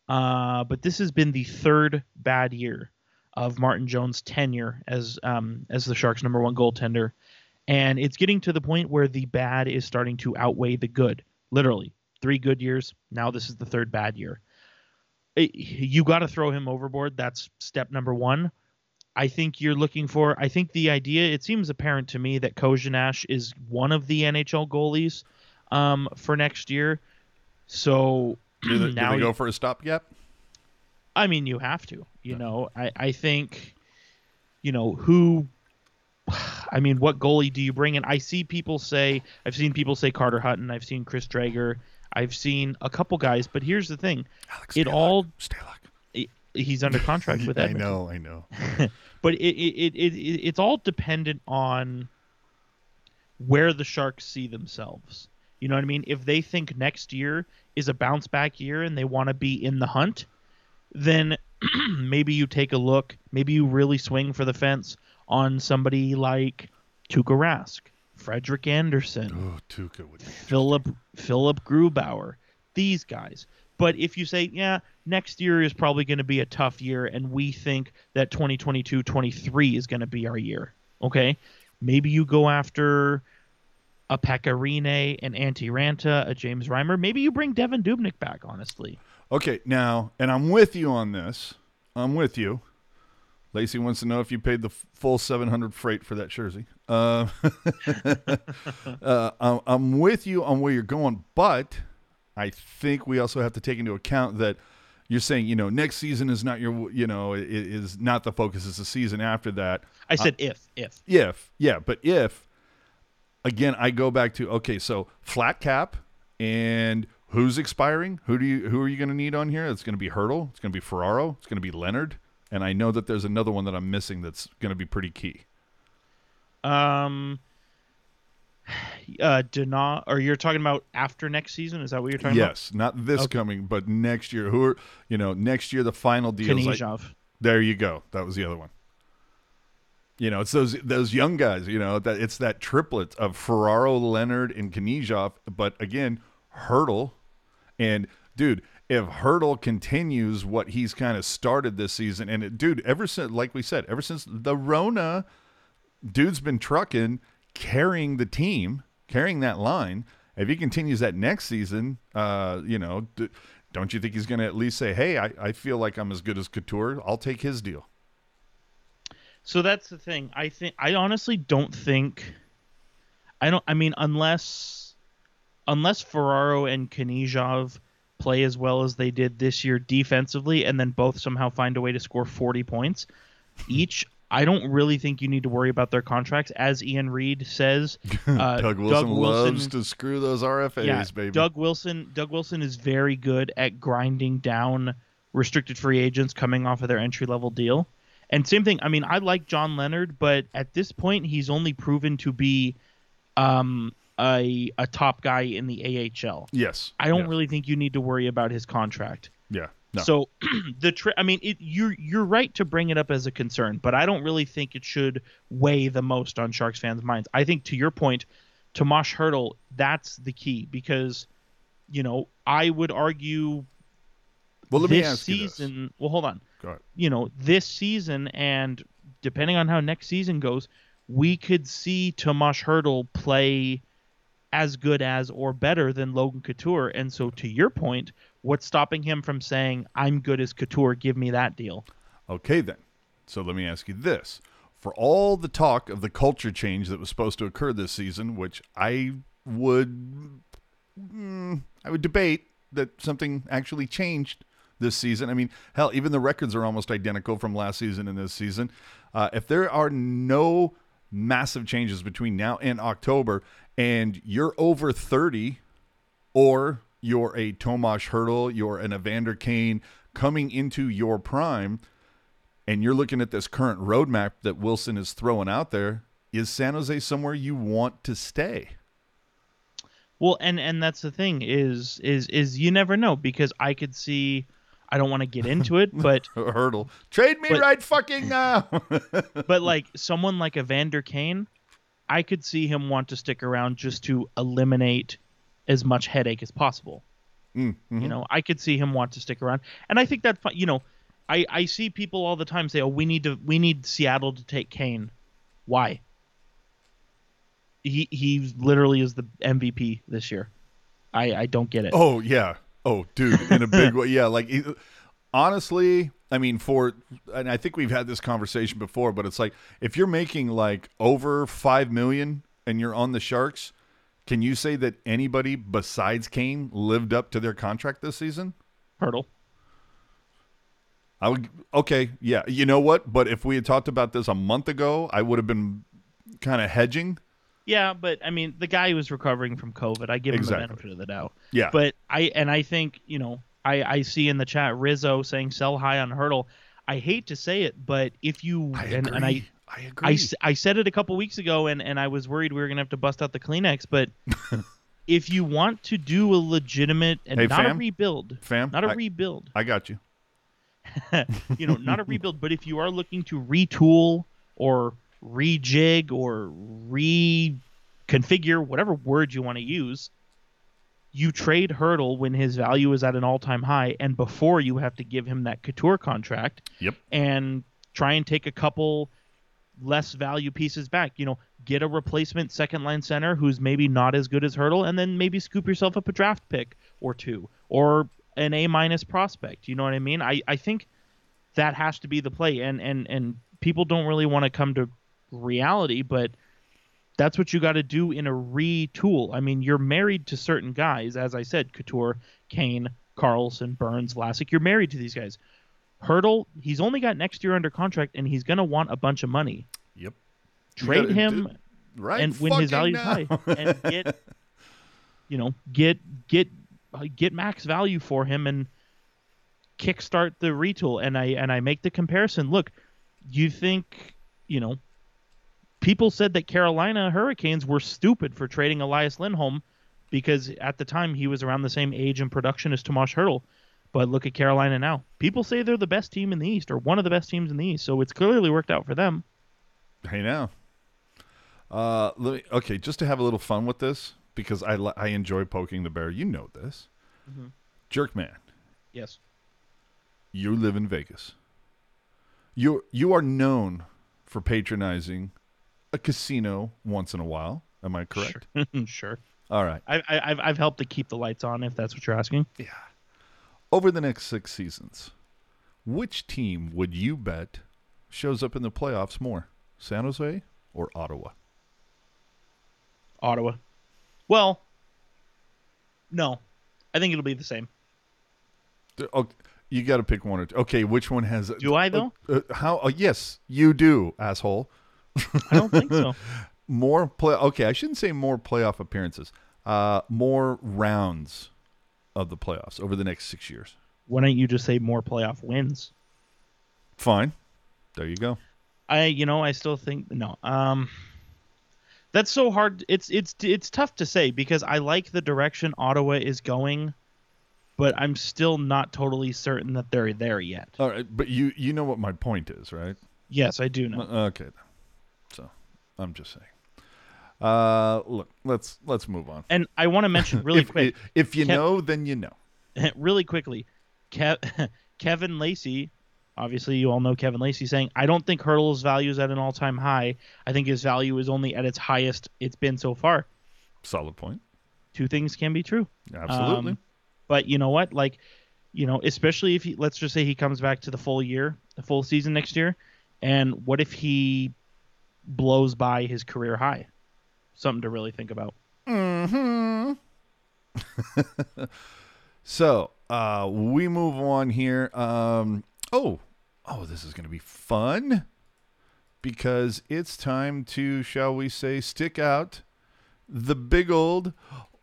Uh, but this has been the third bad year of Martin Jones' tenure as um, as the Sharks' number one goaltender, and it's getting to the point where the bad is starting to outweigh the good. Literally, three good years. Now this is the third bad year. It- you got to throw him overboard. That's step number one. I think you're looking for. I think the idea. It seems apparent to me that Korenar is one of the NHL goalies um, for next year. So
Do they, do
now
they
you-
go for a stopgap?
I mean, you have to. You know, I, I think, you know, who. I mean, what goalie do you bring in? I see people say, I've seen people say Carter Hutton. I've seen Chris Driedger. I've seen a couple guys, but here's the thing:
Alex
it
Stalock.
all
Stalock.
He- he's under contract with
that.
I
know, I know.
but it, it, it, it it's all dependent on where the Sharks see themselves. You know what I mean? If they think next year is a bounce back year and they want to be in the hunt, then maybe you take a look. Maybe you really swing for the fence on somebody like Tuukka Rask, Frederik Andersen,
Oh.
Philip Philip Grubauer, these guys. But if you say, yeah, next year is probably going to be a tough year and we think that 2022-23 is going to be our year, okay? Maybe you go after a Pekka Rinne, an Antti Raanta, a James Reimer. Maybe you bring Devan Dubnyk back, honestly.
Okay, now, and I'm with you on this. I'm with you. Lacey wants to know if you paid the full 700 freight for that jersey. Uh, uh, I'm with you on where you're going, but I think we also have to take into account that you're saying, you know, next season is not your, you know, is not the focus. It's the season after that.
I said if if
If, yeah, but if, again, I go back to okay, so flat cap and who's expiring? Who do you who are you going to need on here? It's going to be Hertl. It's going to be Ferraro. It's going to be Leonard. And I know that there's another one that I'm missing that's going to be pretty key.
um uh Dena or you're talking about after next season is that what you're talking about?
Yes, not this
Okay.
coming, but next year. Who are you know next year the final deal. like- There you go. That was the other one. You know, it's those those young guys. You know that it's that triplet of Ferraro, Leonard, and Knyazev. But again, Hertl, and dude, if Hertl continues what he's kind of started this season, and it, dude, ever since, like we said, ever since the Rona, dude's been trucking, carrying the team, carrying that line. If he continues that next season, uh, you know, d- don't you think he's going to at least say, "Hey, I, I feel like I'm as good as Couture. I'll take his deal."
So that's the thing. I think I honestly don't think I don't I mean unless unless Ferraro and Knyazev play as well as they did this year defensively and then both somehow find a way to score 40 points each, I don't really think you need to worry about their contracts as Ian Reed says. Uh,
Doug Wilson loves to screw those RFAs,
yeah,
baby.
Doug Wilson. Doug Wilson is very good at grinding down restricted free agents coming off of their entry level deal. And same thing. I mean, I like John Leonard, but at this point, he's only proven to be um, a a top guy in the AHL.
yes,
I don't
yes.
really think you need to worry about his contract.
Yeah, no.
So the tri- I mean, it, you're you're right to bring it up as a concern, but I don't really think it should weigh the most on Sharks fans' minds. I think to your point, Tomash Hertl, that's the key because, you know, I would argue
well, let me
this
ask you this.
Well, hold on.
Go ahead.
You know, this season and depending on how next season goes, we could see Tomash Hertl play as good as or better than Logan Couture. And so, to your point, what's stopping him from saying, "I'm good as Couture, give me that deal"?
Okay, then. So let me ask you this. For all the talk of the culture change that was supposed to occur this season, which I would mm, I would debate that something actually changed this season. I mean, hell, even the records are almost identical from last season and this season. Uh, if there are no massive changes between now and October, and you're over 30, or you're a Tomash Hertl, you're an Evander Kane coming into your prime, and you're looking at this current roadmap that Wilson is throwing out there, is San Jose somewhere you want to stay?
Well, and and that's the thing is is is you never know because I could see. I don't want to get into it, but
Hertl, trade me
But-
right fucking now.
but like someone like Evander Kane, I could see him want to stick around just to eliminate as much headache as possible.
Mm, mhm.
You know, I could see him want to stick around, and I think that's fine. You know, I I see people all the time say, "Oh, we need to we need Seattle to take Kane." Why? He he literally is the MVP this year. I I don't get it.
Oh yeah. Oh, dude, in a big way. Yeah, like honestly, I mean, for and I think we've had this conversation before, but it's like if you're making like over five million and you're on the Sharks, can you say that anybody besides Kane lived up to their contract this season?
Hertl.
I would. Okay, yeah. You know what? But if we had talked about this a month ago, I would have been kind of hedging.
Yeah, but I mean, the guy was recovering from COVID. I give him
Exactly.
the benefit of the doubt.
Yeah.
But I and I think you know I I see in the chat Rizzo saying sell high on Hertl. I hate to say it, but if you and, and I
I agree.
I, s- I said it a couple weeks ago and and I was worried we were gonna have to bust out the Kleenex, but if you want to do a legitimate and
Hey,
not a rebuild,
Fam,
not a
I-
rebuild,
I got you.
you know, not a rebuild, but if you are looking to retool or rejig or reconfigure, whatever word you want to use, you trade Hertl when his value is at an all-time high, and before you have to give him that Couture contract,
Yep.
and try and take a couple less value pieces back. You know, get a replacement second line center who's maybe not as good as Hertl, and then maybe scoop yourself up a draft pick or two, or an A minus prospect. You know what I mean? I I think that has to be the play, and and and people don't really want to come to reality, but that's what you got to do in a retool. I mean, you're married to certain guys, as I said, Couture, Kane, Karlsson, Burns, Vlasic. You're married to these guys. Hertl, he's only got next year under contract, and he's gonna want a bunch of money.
Yep.
Trade
gotta
him
right.
and when his value
now.
high and get you know get get get max value for him and kickstart the retool and i and i make the comparison look you think you know people said that carolina hurricanes were stupid for trading elias lindholm because at the time he was around the same age and production as tomas hertl but look at carolina now people say they're the best team in the east or one of the best teams in the east so it's clearly worked out for them
I know. Uh, let me, okay, just to have a little fun with this because I I enjoy poking the bear. You know this,
Mm-hmm.
Jerkman.
yes
You live in Vegas. You you are known for patronizing a casino once in a while. Am I correct?
sure, sure.
All right.
I, I, I've I've helped to keep the lights on, if that's what you're asking.
Over the next six seasons, which team would you bet shows up in the playoffs more, San Jose or Ottawa?
Ottawa. Well, no, I think it'll be the same.
You got to pick one or two. Okay, which one has?
Do I, though?
Uh, uh, how? Uh, yes, you do, asshole.
I don't think so.
More play. Okay, I shouldn't say more playoff appearances. Uh, more rounds of the playoffs over the next six years.
Why don't you just say more playoff wins?
Fine. There you go.
I, you know, I still think no. Um, that's so hard. It's it's it's tough to say because I like the direction Ottawa is going, but I'm still not totally certain that they're there yet.
All right, but you you know what my point is, right?
Yes, I do know.
Uh, Okay, so I'm just saying. Uh, look, let's let's move on.
And I want to mention really
if,
quick.
if you
Kev-
know, then you know.
really quickly, Kev, Kevin Lacey, obviously you all know Kevin Lacey saying, I don't think Hertl's value is at an all time high. I think his value is only at its highest it's been so far.
Solid point.
Two things can be true.
Absolutely.
Um, but you know what? Like, you know, especially if he, let's just say he comes back to the full year, the full season next year, and what if he blows by his career high? Something to really think about.
So uh, we move on here. Um, oh, oh, this is going to be fun because it's time to, shall we say, stick out the big old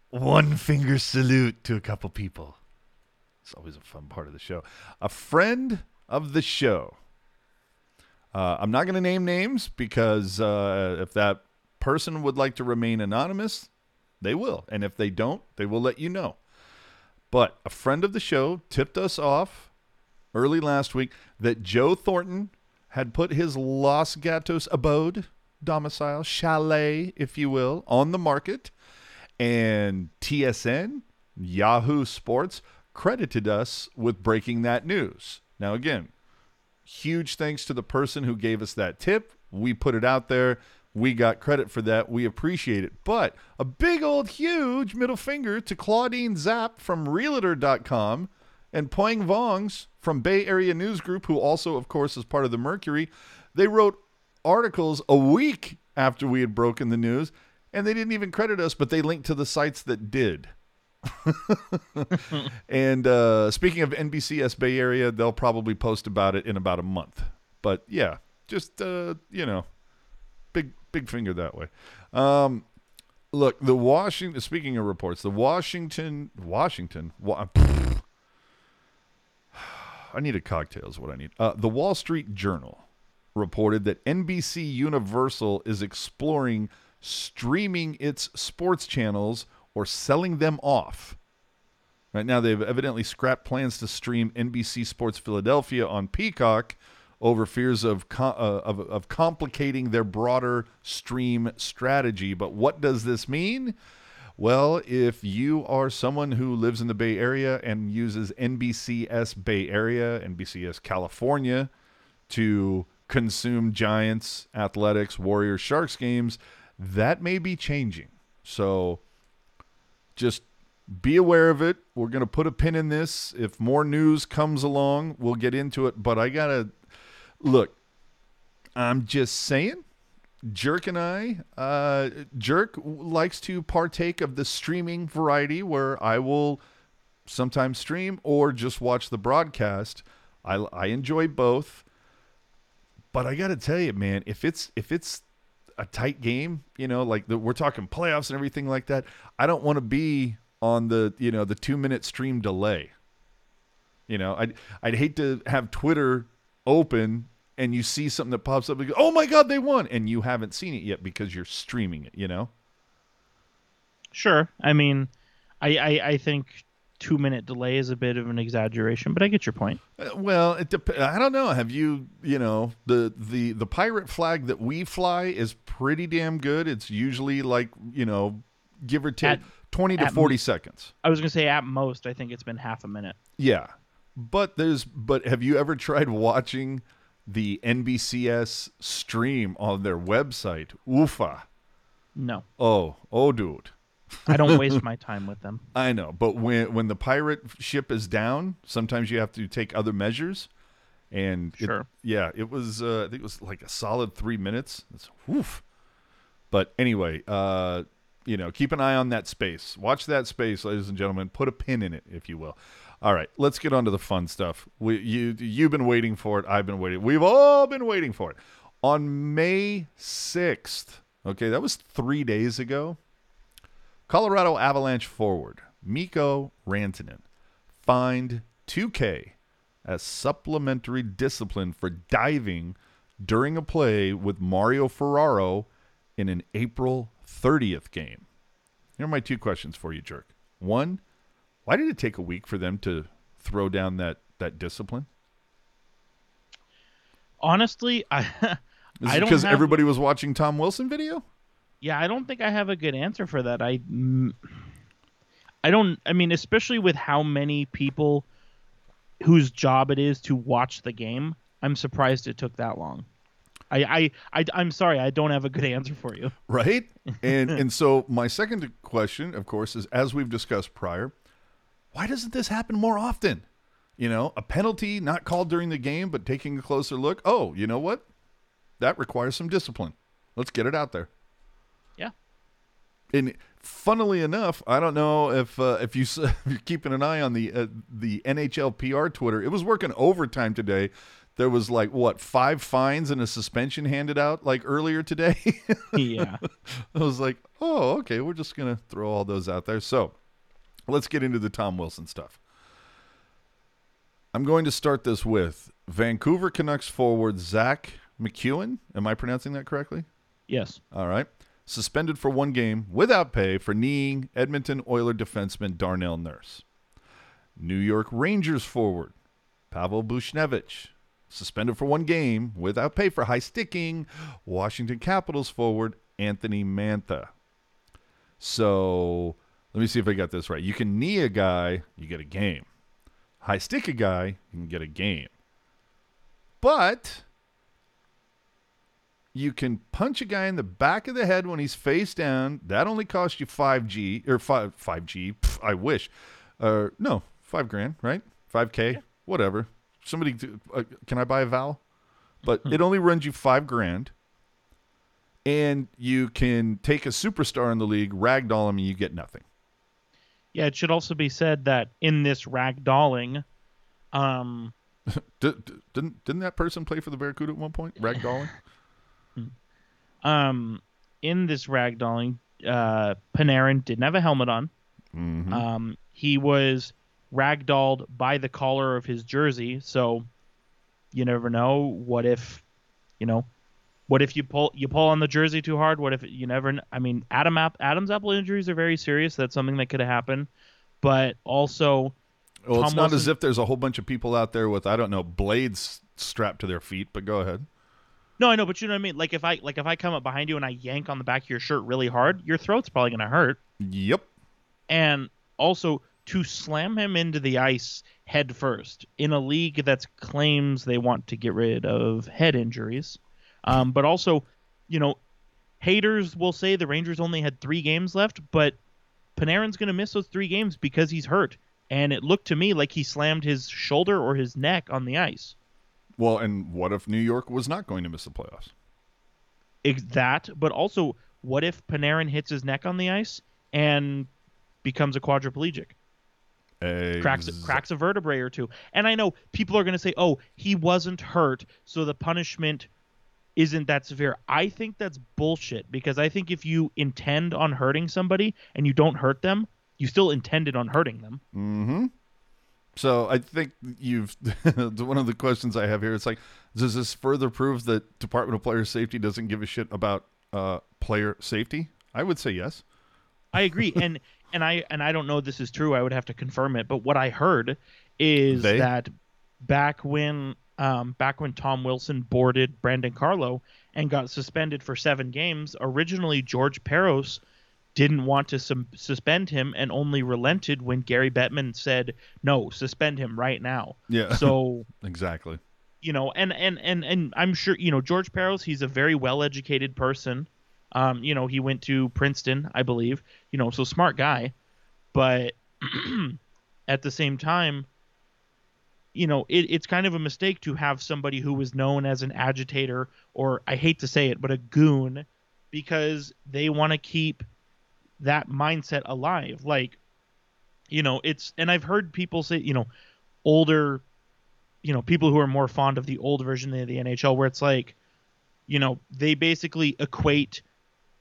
one finger salute to a couple people. It's always a fun part of the show. A friend of the show. Uh, I'm not going to name names because uh, if that person would like to remain anonymous, they will. And if they don't, they will let you know. But a friend of the show tipped us off early last week that Joe Thornton had put his Los Gatos abode, domicile, chalet, if you will, on the market. And TSN, Yahoo Sports, credited us with breaking that news. Now, again, huge thanks to the person who gave us that tip. We put it out there. We got credit for that. We appreciate it. But a big old huge middle finger to Claudine Zap from Realtor.com and Pueng Vongs from Bay Area News Group, who also, of course, is part of the Mercury. They wrote articles a week after we had broken the news, and they didn't even credit us, but they linked to the sites that did. and uh, speaking of NBCS Bay Area, they'll probably post about it in about a month. But yeah, just uh, you know, big finger that way. Um, look, the Washington. Speaking of reports, the Washington Washington. Wa- I need a cocktail. Is what I need. Uh, the Wall Street Journal reported that NBC Universal is exploring streaming its sports channels or selling them off. Right now, they've evidently scrapped plans to stream NBC Sports Philadelphia on Peacock over fears of, co- uh, of, of complicating their broader stream strategy. But what does this mean? Well, if you are someone who lives in the Bay Area and uses NBCS Bay Area, NBCS California to consume Giants, Athletics, Warriors, Sharks games, that may be changing. So just be aware of it. We're going to put a pin in this. If more news comes along, we'll get into it. But I got to look, I'm just saying. Jerk and I, uh, Jerk likes to partake of the streaming variety where I will sometimes stream or just watch the broadcast. I, I enjoy both. But I got to tell you, man, if it's if it's a tight game, you know, like the, we're talking playoffs and everything like that, I don't want to be on the you know the two minute stream delay. You know, I'd I'd hate to have Twitter open and you see something that pops up and go, oh my god, they won, and you haven't seen it yet because you're streaming it. You know.
Sure. I mean, I, I, I think two minute delay is a bit of an exaggeration, but I get your point.
Uh, Well, it dep- I don't know. Have you, you know, the the the pirate flag that we fly is pretty damn good. It's usually like, you know, give or take
At-
20 to
at
40 seconds.
I was gonna say at most, I think it's been half a minute.
Yeah. But there's but have you ever tried watching the NBCS stream on their website? Oofa.
No,
Oh, oh dude.
I don't waste my time with them.
I know, but when when the pirate ship is down, sometimes you have to take other measures. And it-
Sure.
yeah, it was. Uh, I think it was like a solid three minutes. It's woof. But anyway, uh, you know, keep an eye on that space. Watch that space, ladies and gentlemen. Put a pin in it, if you will. All right, let's get on to the fun stuff. We, you, you've been waiting for it. I've been waiting. We've all been waiting for it. On May sixth, okay, that was three days ago. Colorado Avalanche forward Mikko Rantanen fined 2K as supplementary discipline for diving during a play with Mario Ferraro in an April 30th game. Here are my two questions for you, Jerk. One, why did it take a week for them to throw down that that discipline?
Honestly, I
Is
I
it
don't
because
have-
everybody was watching Tom Wilson video?
yeah, I don't think I have a good answer for that. I mm, I don't. I mean, especially with how many people whose job it is to watch the game, I'm surprised it took that long. I, I, I I'm sorry, I don't have a good answer for you.
right? And and so my second question, of course, is as we've discussed prior, why doesn't this happen more often? You know, a penalty not called during the game, but taking a closer look. Oh, you know what? That requires some discipline. Let's get it out there.
Yeah.
And funnily enough, I don't know if uh, if you if you're keeping an eye on the uh, the NHL PR Twitter, it was working overtime today. There was like what five fines and a suspension handed out like earlier today.
Yeah.
I was like, oh, okay, we're just gonna throw all those out there. So let's get into the Tom Wilson stuff. I'm going to start this with Vancouver Canucks forward Zack MacEwen. Am I pronouncing that correctly?
yes.
All right. Suspended for one game without pay for kneeing Edmonton Oiler defenseman Darnell Nurse. New York Rangers forward Pavel Buchnevich. Suspended for one game without pay for high sticking Washington Capitals forward Anthony Mantha. So let me see if I got this right. You can knee a guy, you get a game. High stick a guy, you can get a game. But you can punch a guy in the back of the head when he's face down. That only costs you five G or five five G. Pff, I wish. Uh, no, five grand, right? Five K, whatever. Somebody, uh, can I buy a vowel? But it only runs you five grand, and you can take a superstar in the league, ragdoll him, and you get nothing.
Yeah, it should also be said that in this ragdolling, um,
D- d- didn't didn't that person play for the Barracuda at one point? Ragdolling.
um, in this ragdolling, uh, Panarin didn't have a helmet on.
Mhm.
Um, he was ragdolled by the collar of his jersey, so you never know. What if, you know, what if you pull you pull on the jersey too hard? What if you never? I mean, Adam Adam's apple injuries are very serious. That's something that could have happened. But also,
Well, it's
Tom
not as if there's a whole bunch of people out there with I don't know blades strapped to their feet. But go ahead.
no, I know, but you know what I mean. Like if I like if I come up behind you and I yank on the back of your shirt really hard, your throat's probably gonna hurt.
Yep.
and also to slam him into the ice head first in a league that claims they want to get rid of head injuries. Um, but also, you know, haters will say the Rangers only had three games left, but Panarin's going to miss those three games because he's hurt. And it looked to me like he slammed his shoulder or his neck on the ice.
Well, and what if New York was not going to miss the playoffs?
Ex- that, but also, what if Panarin hits his neck on the ice and becomes a quadriplegic? cracks cracks a vertebrae or two. And I know people are going to say, "Oh, he wasn't hurt, so the punishment isn't that severe." I think that's bullshit because I think if you intend on hurting somebody and you don't hurt them, you still intended on hurting them.
Mm-hmm. So I think you've one of the questions I have here. It's like, does this further prove that Department of Player Safety doesn't give a shit about uh, player safety? I would say yes.
I agree, and and I and I don't know if this is true. I would have to confirm it. But what I heard is
They?
that back when um, back when Tom Wilson boarded Brandon Carlo and got suspended for seven games, originally George Parros didn't want to sum- suspend him and only relented when Gary Bettman said, "No, suspend him right now."
Yeah.
So
exactly.
you know, and and and and I'm sure you know George Parros. He's a very well-educated person. Um, you know, he went to Princeton, I believe. You know, so smart guy. But at the same time, you know, it, it's kind of a mistake to have somebody who was known as an agitator, or I hate to say it, but a goon, because they want to keep that mindset alive. Like, you know, it's and I've heard people say, you know, older you know people who are more fond of the old version of the NHL where it's like you know they basically equate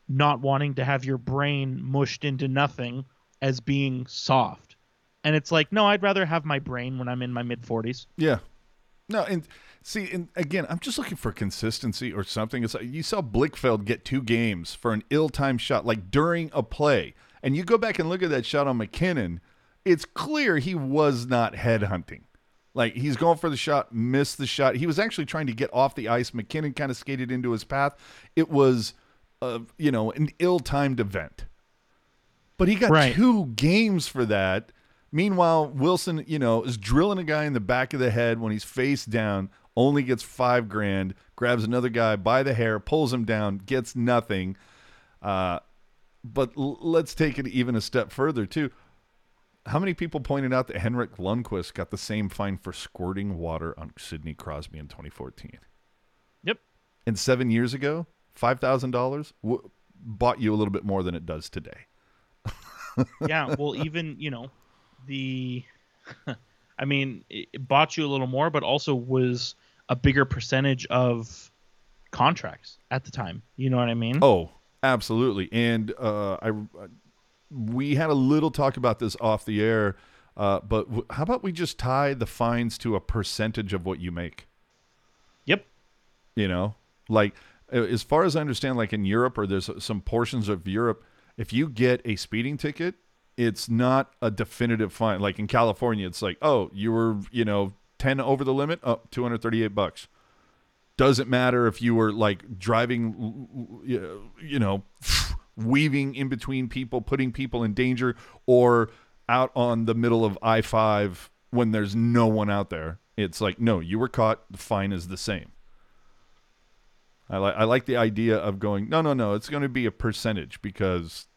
not wanting to have your brain mushed into nothing as being soft and it's like no I'd rather have my brain when I'm in my mid 40s
Yeah. No, and see, and again, I'm just looking for consistency or something. It's like you saw Blichfeld get two games for an ill-timed shot, like during a play, and you go back and look at that shot on MacKinnon. It's clear he was not headhunting. Like he's going for the shot, missed the shot. He was actually trying to get off the ice. MacKinnon kind of skated into his path. It was, uh, you know, an ill-timed event. But he got
Right.
two games for that. Meanwhile, Wilson, you know, is drilling a guy in the back of the head when he's face down, only gets five grand, grabs another guy by the hair, pulls him down, gets nothing. Uh, but l- let's take it even a step further, too. How many people pointed out that Henrik Lundqvist got the same fine for squirting water on Sidney Crosby in 2014?
yep
And seven years ago, $5,000 w- bought you a little bit more than it does today.
yeah well even you know the I mean it bought you a little more but also was a bigger percentage of contracts at the time you know what I mean
Oh, absolutely. And uh, I, we had a little talk about this off the air, uh, but w- how about we just tie the fines to a percentage of what you make?
yep
You know, like as far as I understand, like in Europe or there's some portions of Europe, if you get a speeding ticket, it's not a definitive fine. Like in California, it's like, oh, you were, you know, 10 over the limit, oh, 238 bucks. Doesn't matter if you were like driving, you know, weaving in between people, putting people in danger, or out on the middle of I 5 when there's no one out there. It's like, no, you were caught. The fine is the same. I like I like the idea of going no no no it's going to be a percentage because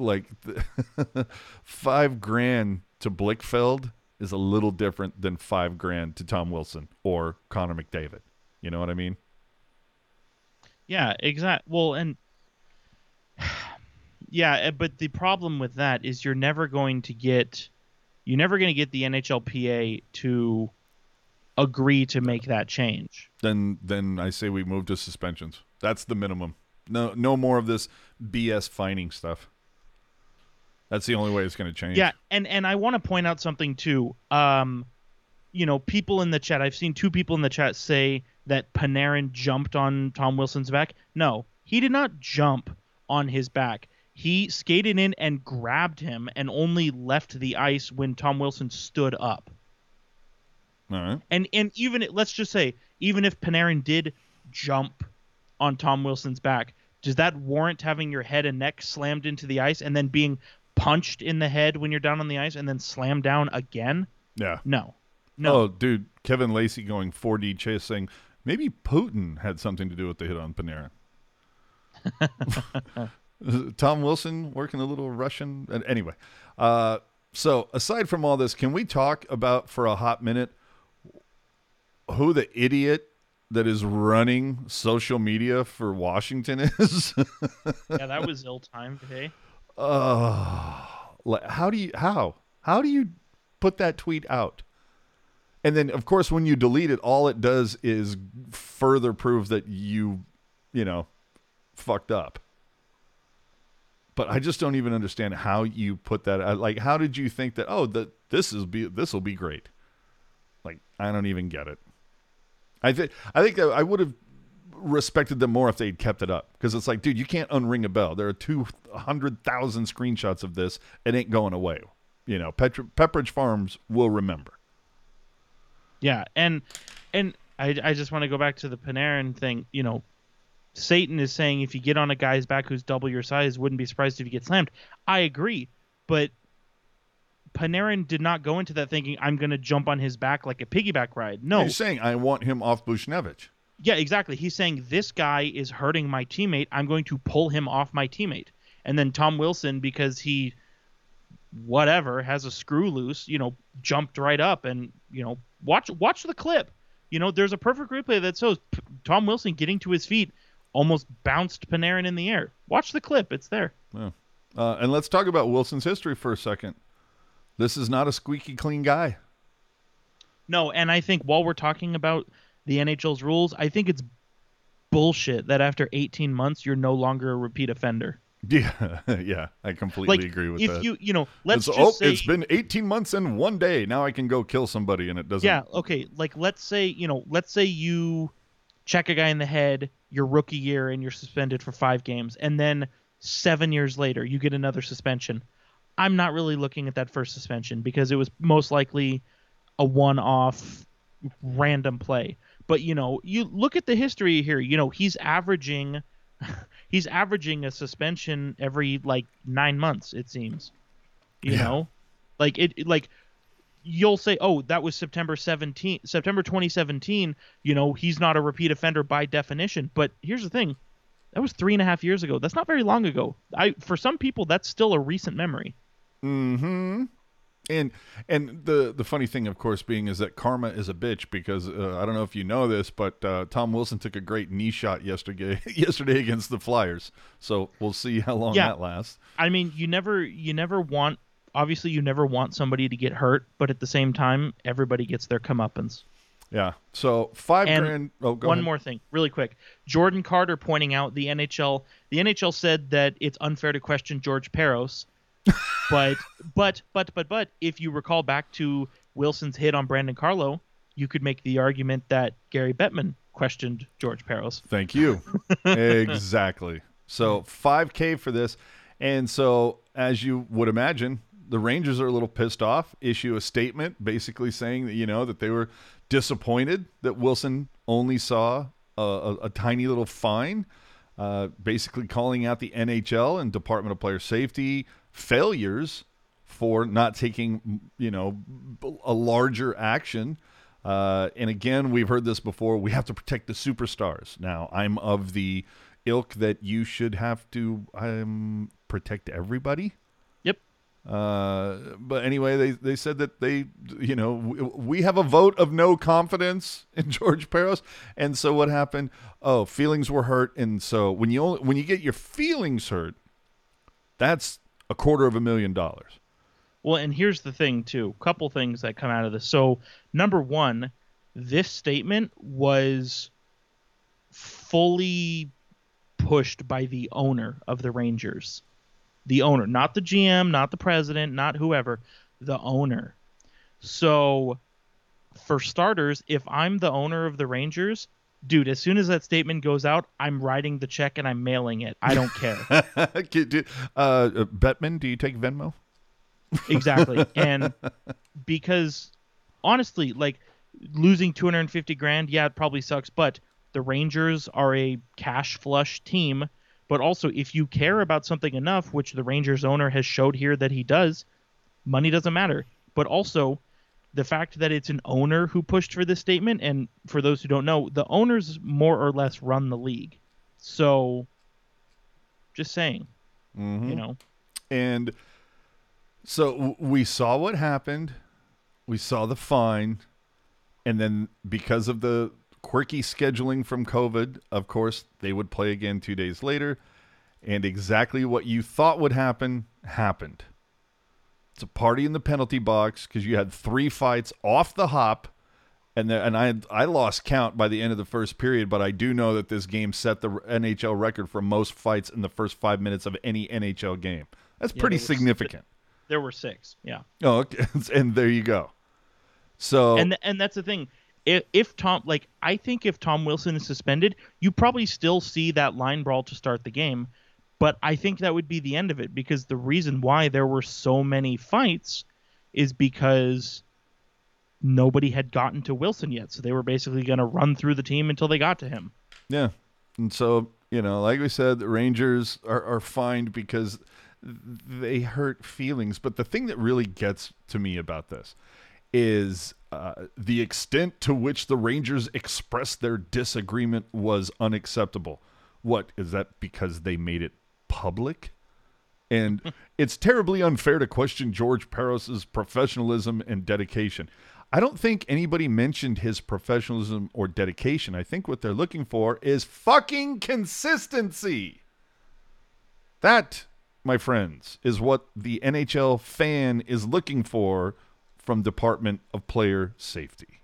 like the five grand to Blichfeld is a little different than five grand to Tom Wilson or Connor McDavid. You know what I mean?
Yeah, exactly. Well, and yeah, eh, but the problem with that is you're never going to get you're never going to get the NHLPA to agree to make that change.
Then then I say we move to suspensions. That's the minimum. No no more of this BS fining stuff. That's the only way it's going to change.
Yeah, and and I want to point out something too. Um, you know, people in the chat. I've seen two people in the chat say that Panarin jumped on Tom Wilson's back. No, he did not jump on his back. He skated in and grabbed him, and only left the ice when Tom Wilson stood up.
All right.
And and even let's just say, even if Panarin did jump on Tom Wilson's back, does that warrant having your head and neck slammed into the ice and then being punched in the head when you're down on the ice and then slammed down again?
Yeah.
No. No.
Oh, dude, Kevin Lacey going 4D chase saying maybe Putin had something to do with the hit on Panera. Tom Wilson working a little Russian. and Anyway, uh, so aside from all this, can we talk about for a hot minute who the idiot that is running social media for Washington is?
Yeah, that was ill timed. Hey,
uh, how do you how how do you put that tweet out? And then, of course, when you delete it, all it does is further prove that you, you know, fucked up. But I just don't even understand how you put that. out. Like, how did you think that? Oh, that this is be this will be great. Like, I don't even get it. I think I think I would have respected them more if they'd kept it up because it's like, dude, you can't unring a bell. There are two hundred thousand screenshots of this. It ain't going away. You know, Petr- Pepperidge Farms will remember.
yeah, and and I I just want to go back to the Panarin thing. You know, Satan is saying if you get on a guy's back who's double your size, wouldn't be surprised if you get slammed. I agree, but Panarin did not go into that thinking I'm going to jump on his back like a piggyback ride. No,
He's saying I want him off Buchnevich.
Yeah, exactly. He's saying this guy is hurting my teammate. I'm going to pull him off my teammate. And then Tom Wilson, because he whatever has a screw loose, you know, jumped right up and you know watch watch the clip. You know, there's a perfect replay that shows P- Tom Wilson getting to his feet, almost bounced Panarin in the air. Watch the clip; it's there.
Yeah. Uh, and let's talk about Wilson's history for a second. This is not a squeaky clean guy.
No, and I think while we're talking about the NHL's rules, I think it's bullshit that after 18 months you're no longer a repeat offender.
Yeah, yeah, I completely
like
agree with
if
that.
you you know let's
it's,
just
oh,
say
it's been 18 months and one day. Now I can go kill somebody, and it doesn't.
yeah okay like let's say you know let's say you check a guy in the head your rookie year and you're suspended for five games and then seven years later you get another suspension i'm not really looking at that first suspension because it was most likely a one-off random play but you know you look at the history here you know he's averaging he's averaging a suspension every like nine months it seems you
Yeah.
know? Like it it- like you'll say oh that was september 17 september 2017 you know he's not a repeat offender by definition. But here's the thing that was three and a half years ago. That's not very long ago. I for some people that's still a recent memory.
Mm-hmm. And and the the funny thing, of course, being is that karma is a bitch because uh, I don't know if you know this, but uh, Tom Wilson took a great knee shot yesterday yesterday against the Flyers. So we'll see how long
Yeah.
that lasts.
I mean, you never you never want obviously you never want somebody to get hurt, but at the same time, everybody gets their comeuppance.
Yeah. So five
And
grand. Oh, go
One
ahead.
more thing, really quick. Jordan Carter pointing out the NHL the NHL said that it's unfair to question George Parros. But but but but but if you recall back to Wilson's hit on Brandon Carlo, you could make the argument that Gary Bettman questioned George Parros.
Thank you. exactly. So 5K for this. And so, as you would imagine, the Rangers are a little pissed off, issue a statement basically saying that, you know, that they were disappointed that Wilson only saw a, a, a tiny little fine, uh, basically calling out the NHL and Department of Player Safety failures for not taking, you know, a larger action. Uh, and again, we've heard this before. We have to protect the superstars. Now, I'm of the ilk that you should have to um, protect everybody.
Yep.
Uh, but anyway, they, they said that they, you know, we, we have a vote of no confidence in George Parros. And so what happened? Oh, feelings were hurt. And so when you only, when you get your feelings hurt, that's a quarter of a million dollars.
Well, and here's the thing too. A Couple things that come out of this. So, number one, this statement was fully pushed by the owner of the Rangers. The owner, not the GM, not the president, not whoever, the owner. So, for starters, if I'm the owner of the Rangers, dude, as soon as that statement goes out, I'm writing the check and I'm mailing it. I don't care.
Do- uh, Bettman, do you take Venmo?
exactly and because honestly like losing 250 grand yeah it probably sucks but the rangers are a cash flush team but also if you care about something enough which the rangers owner has showed here that he does money doesn't matter but also the fact that it's an owner who pushed for this statement and for those who don't know the owners more or less run the league so just saying mm-hmm. You know,
And so w- we saw what happened. We saw the fine. And then because of the quirky scheduling from COVID, of course, they would play again two days later. And exactly what you thought would happen happened. A party in the penalty box because you had three fights off the hop. And there, and I I lost count by the end of the first period, but I do know that this game set the NHL record for most fights in the first five minutes of any NHL game. That's
Yeah,
pretty
there was-
significant.
there were six. Yeah.
Oh, okay. and there you go. So
and and that's the thing. If, if Tom, like, I think if Tom Wilson is suspended, you probably still see that line brawl to start the game. But I think that would be the end of it because the reason why there were so many fights is because nobody had gotten to Wilson yet. So they were basically going to run through the team until they got to him.
Yeah. And so, you know, like we said, the Rangers are, are fined because they hurt feelings. But the thing that really gets to me about this is uh, the extent to which the Rangers expressed their disagreement was unacceptable. What is that because they made it public? And it's terribly unfair to question George Parros's professionalism and dedication. I don't think anybody mentioned his professionalism or dedication. I think what they're looking for is fucking consistency. That, my friends, is what the NHL fan is looking for from Department of Player Safety.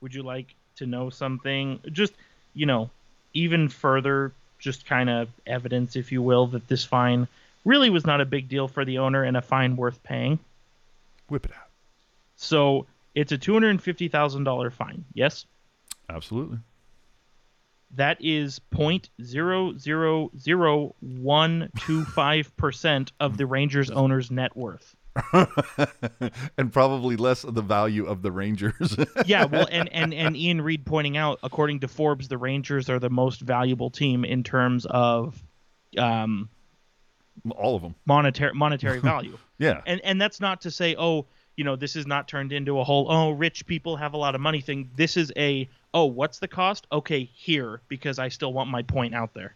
Would you like to know something? Just, you know, even further, just kind of evidence, if you will, that this fine really was not a big deal for the owner and a fine worth paying.
Whip it out.
So it's a $250,000 fine. Yes?
Absolutely.
That is 0.00125% of the hmm. Rangers owner's net worth.
and probably less of the value of the Rangers.
yeah, well, and, and, and Ian Reed pointing out, according to Forbes, the Rangers are the most valuable team in terms of um,
All of them.
monetary monetary value.
Yeah.
And and that's not to say, oh, you know, this is not turned into a whole oh, rich people have a lot of money thing. This is a oh, what's the cost? Okay, here because I still want my point out there.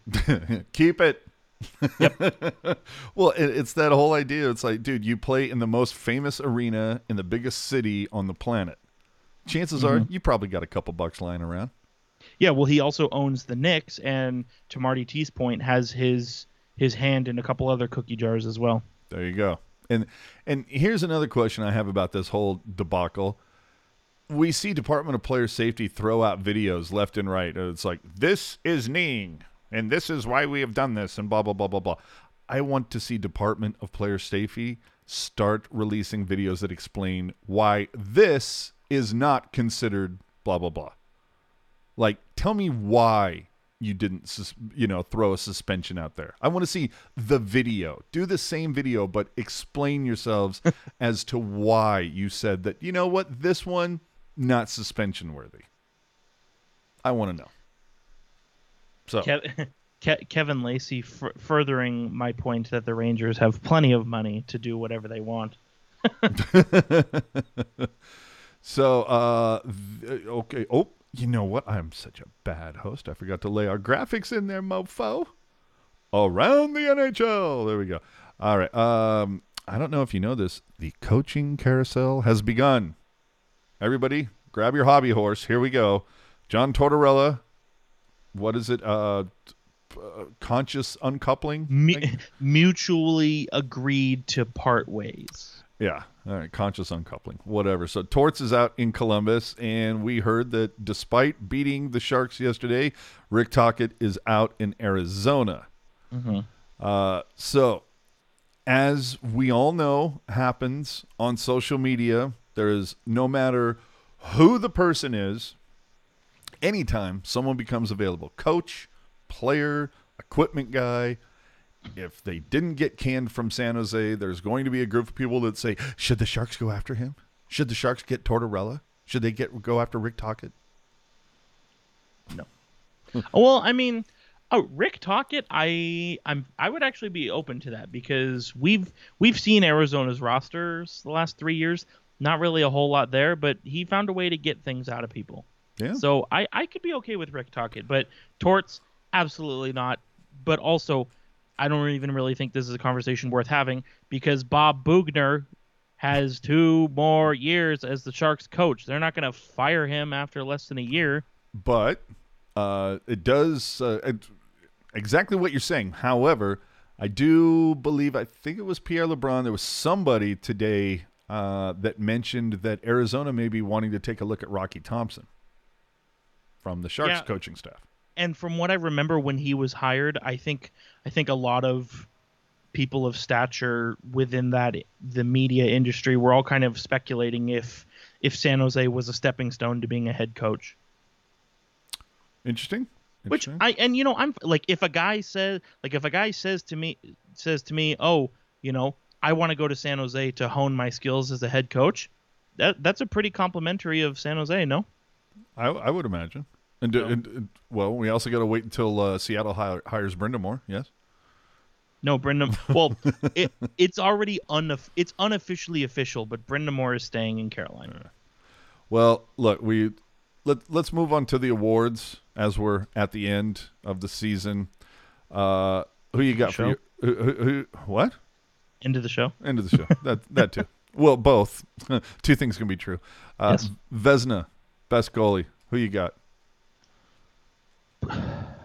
Keep it. well, it, it's that whole idea. It's like, dude, you play in the most famous arena in the biggest city on the planet. Chances are mm-hmm. you probably got a couple bucks lying around.
Yeah, well, he also owns the Knicks, and to Marty T's point, has his his hand in a couple other cookie jars as well.
There you go. And and here's another question I have about this whole debacle. We see Department of Player Safety throw out videos left and right. It's like this is kneeing, and this is why we have done this, and blah blah blah blah blah. I want to see Department of Player Safety start releasing videos that explain why this is not considered blah blah blah. Like, tell me why you didn't, you know, throw a suspension out there. I want to see the video. Do the same video, but explain yourselves as to why you said that. You know what? This one not suspension worthy. I want to know. So
Kev- Ke- Kevin Lacey f- furthering my point that the Rangers have plenty of money to do whatever they want.
So, uh, okay. Oh, you know what? I'm such a bad host. I forgot to lay our graphics in there, mofo. Around the NHL. There we go. All right. Um, I don't know if you know this. The coaching carousel has begun. Everybody, grab your hobby horse. Here we go. John Tortorella. What is it? Uh, uh conscious uncoupling.
Mu- mutually agreed to part ways.
Yeah. All right. Conscious uncoupling. Whatever. So Torts is out in Columbus, and we heard that despite beating the Sharks yesterday, Rick Tocchet is out in Arizona. Uh, so, as we all know, happens on social media, there is no matter who the person is, anytime someone becomes available coach, player, equipment guy, if they didn't get canned from San Jose, there's going to be a group of people that say, should the Sharks go after him? Should the Sharks get Tortorella? Should they get go after Rick Tocchet? No.
well, I mean, oh, Rick Tocchet, I I'm I would actually be open to that because we've we've seen Arizona's rosters the last three years. Not really a whole lot there, but he found a way to get things out of people.
Yeah.
So I I could be okay with Rick Tocchet, but Torts absolutely not. But also, I don't even really think this is a conversation worth having because Bob Boughner has two more years as the Sharks coach. They're not going to fire him after less than a year.
but uh, it does uh, it- exactly what you're saying. However, I do believe I think it was Pierre LeBrun. There was somebody today uh, that mentioned that Arizona may be wanting to take a look at Rocky Thompson from the Sharks
Yeah.
coaching staff.
and from what I remember when he was hired, I think I think a lot of people of stature within that the media industry were all kind of speculating if if San Jose was a stepping stone to being a head coach.
Interesting.
Which I and you know I'm like if a guy says like if a guy says to me says to me, "Oh, you know, I want to go to San Jose to hone my skills as a head coach." That that's a pretty complimentary of San Jose, no?
I, I would imagine. And, and, and- well, we also got to wait until uh, Seattle hi- hires Brenda Moore. Yes.
No, Brendan. Well, it, it's already unof- it's unofficially official, but Brind'Amour is staying in Carolina.
Well, look, we let let's move on to the awards as we're at the end of the season. Uh, who you got for
Show?
you? Who, who, who, what?
End of the show.
End of the show. that that too. Well, both. Two things can be true. Uh,
Yes.
Vezina, best goalie. Who you got?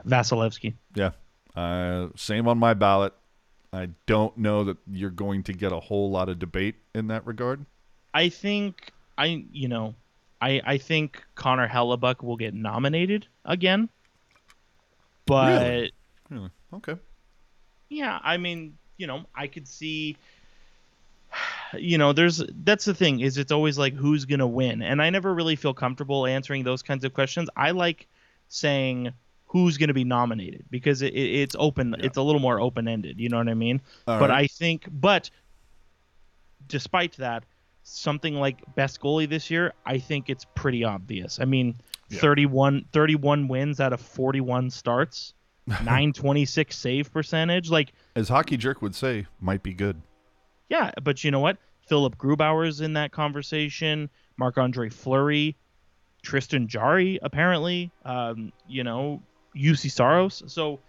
Vasilevskiy.
Yeah. Uh, same on my ballot. I don't know that you're going to get a whole lot of debate in that regard.
I think I you know, I I think Connor Hellebuyck will get nominated again. But
Really? Really? Okay.
yeah, I mean, you know, I could see you know, there's that's the thing is it's always like who's going to win. And I never really feel comfortable answering those kinds of questions. I like saying who's going to be nominated because it, it, it's open it's a little more open-ended, you know what I mean?
All
but
right.
I think but despite that, something like best goalie this year, I think it's pretty obvious. I mean,
Yeah.
31 31 wins out of 41 starts. 926 save percentage like
As Hockey Jerk would say, might be good.
yeah, but you know what? Philipp Grubauer's in that conversation. Marc Andre Fleury, Tristan Jarry, apparently. Um, you know, Juuse Saros. So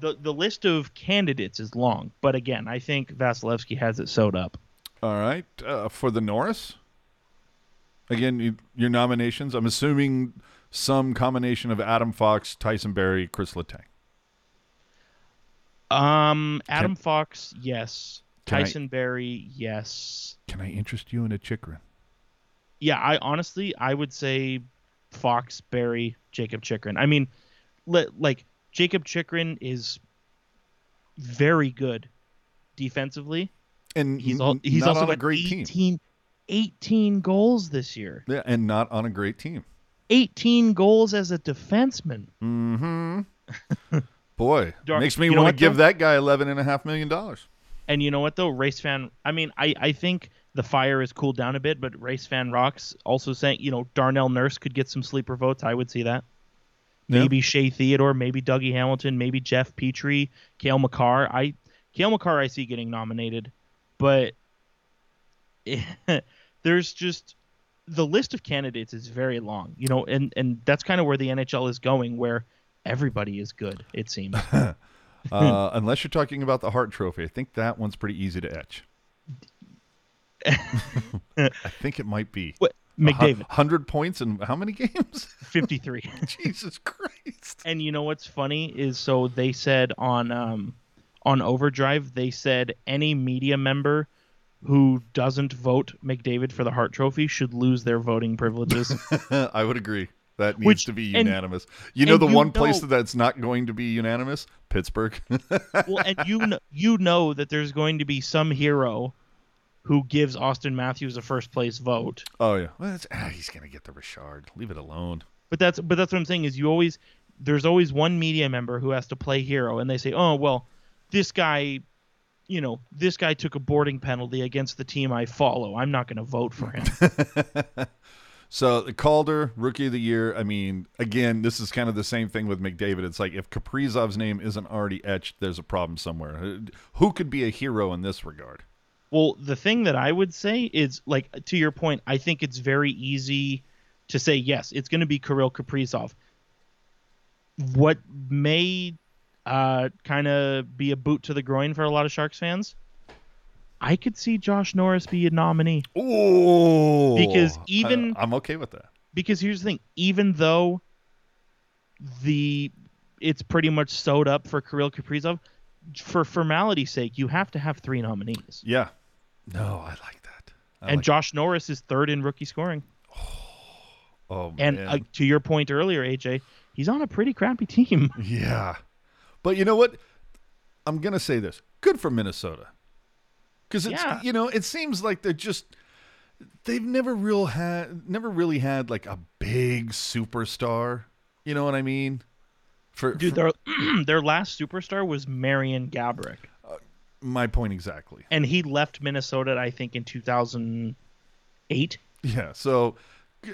the the list of candidates is long. But again, I think Vasilevskiy has it sewed up.
All right. Uh, for the Norris, again, you, your nominations. I'm assuming some combination of Adam Fox, Tyson Barrie, Chris Letang.
Um, Adam Fox, yes.
Can I-
Tyson Barrie, yes.
Can I interest you in a Chychrun?
Yeah, I honestly I would say Fox, Barrie, Jakob Chychrun. I mean, li- like Jakob Chychrun is very good defensively.
And
He's all, he's also
on a great team.
18, 18 goals this year.
Yeah, and not on a great team.
18 goals as a defenseman.
Mm-hmm. Boy,
Dar-
makes me want to give that guy eleven and a half million dollars.
And you know what though, race fan. I mean, I I think the fire has cooled down a bit, but race fan rocks also saying you know Darnell Nurse could get some sleeper votes. I would see that.
Yeah.
Maybe Shea Theodore, maybe Dougie Hamilton, maybe Jeff Petry, Cale Makar. I Cale Makar I see getting nominated, but there's just the list of candidates is very long, you know, and and that's kind of where the NHL is going, where everybody is good. It seems.
Uh, unless you're talking about the Hart Trophy, I think that one's pretty easy to etch. I think it might be.
What McDavid,
hundred points in how many games?
53.
Jesus Christ!
And you know what's funny is so they said on um on Overdrive they said any media member who doesn't vote McDavid for the Hart Trophy should lose their voting privileges.
I would agree. That needs
Which-
to be
and-
unanimous. you know the
you
one place that that's not going to be unanimous? Pittsburgh.
well, and you know, you know that there's going to be some hero who gives Auston Matthews a first place vote.
oh yeah. Well, ah, he's gonna get the Richard. Leave it alone.
But that's but that's what I'm saying is you always there's always one media member who has to play hero and they say, "Oh, well, this guy you know, this guy took a boarding penalty against the team I follow. I'm not going to vote for him."
So Calder, rookie of the year. I mean, again, this is kind of the same thing with McDavid. It's like if Kaprizov's name isn't already etched, there's a problem somewhere. Who could be a hero in this regard?
Well, the thing that I would say is like to your point, I think it's very easy to say yes, it's going to be Kirill Kaprizov. What may uh, kind of be a boot to the groin for a lot of Sharks fans, I could see Josh Norris be a nominee.
Oh,
Because even-
I'm okay with that.
Because here's the thing: even though the it's pretty much sewed up for Kirill Kaprizov, for formality's sake, you have to have three nominees.
Yeah. No, I like that. I
and
like-
Josh Norris is third in rookie scoring.
oh
And
man.
uh, to your point earlier, AJ, he's on a pretty crappy team.
Yeah. But you know what? I'm going to say this. Good for Minnesota. Cuz it's
Yeah.
you know, it seems like they're just they've never real had never really had like a big superstar. You know what I mean? For,
Dude,
for
their their last superstar was Marian Gaborik, uh,
my point exactly.
and he left Minnesota, I think, in 2008.
Yeah. So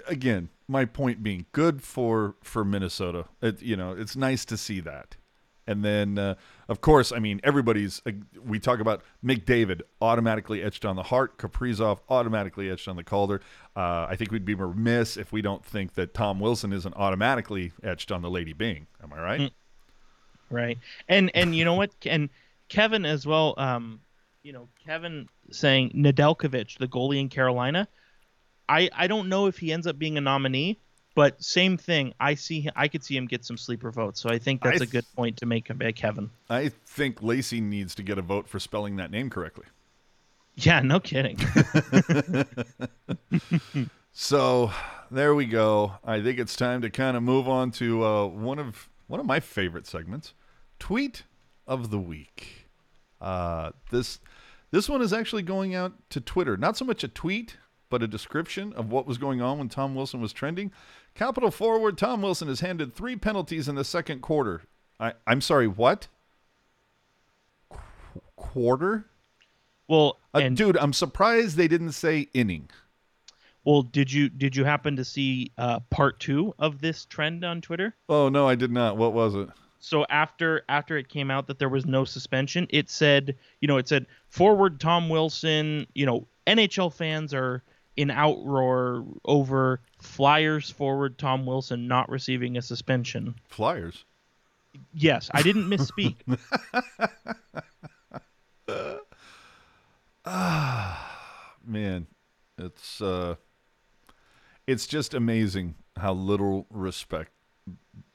again, my point being good for for Minnesota. It, you know, it's nice to see that. And then, uh, of course, I mean, everybody's. Uh, we talk about McDavid automatically etched on the Hart, Kaprizov automatically etched on the Calder. Uh, I think we'd be remiss if we don't think that Tom Wilson isn't automatically etched on the Lady Byng. Am I right?
Right. And and you know what? And Kevin as well. Um, you know, Kevin saying Nedeljkovic, the goalie in Carolina. I I don't know if he ends up being a nominee, but same thing. I see. I could see him get some sleeper votes. So I think that's a good point to make about Kevin.
I think Lacey needs to get a vote for spelling that name correctly.
Yeah, no kidding.
So there we go. I think it's time to kind of move on to uh, one of one of my favorite segments, tweet of the week. Uh, this this one is actually going out to Twitter. Not so much a tweet, but a description of what was going on when Tom Wilson was trending. Capital forward Tom Wilson is handed three penalties in the second quarter. I, I'm sorry, what? Qu- quarter?
Well,
Uh,
and
dude, I'm surprised they didn't say inning.
well, did you did you happen to see uh, part two of this trend on Twitter?
Oh no, I did not. What was it?
so after after it came out that there was no suspension it said you know it said forward tom wilson you know nhl fans are in outroar over flyers forward tom wilson not receiving a suspension.
Flyers.
yes i didn't misspeak.
Ah, man it's uh it's just amazing how little respect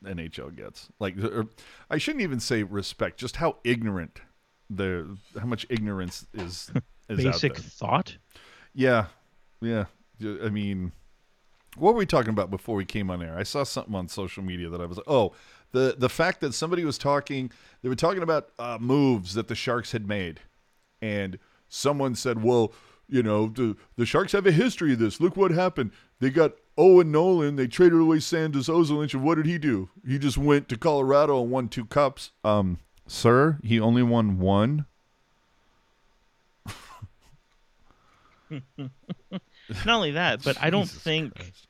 nhl gets. Like er, er, i shouldn't even say respect just how ignorant the how much ignorance is is out
basic thought?
Yeah yeah I mean what were we talking about before we came on air i saw something on social media that i was like oh the the fact that somebody was talking they were talking about uh, moves that the sharks had made and someone said, "Well, you know, the the Sharks have a history of this. Look what happened. They got Owen Nolan. They traded away Sandis Ozolinsh, and what did he do? He just went to Colorado and won two cups. Um, sir, he only won one.
not only that but i don't think
Christ.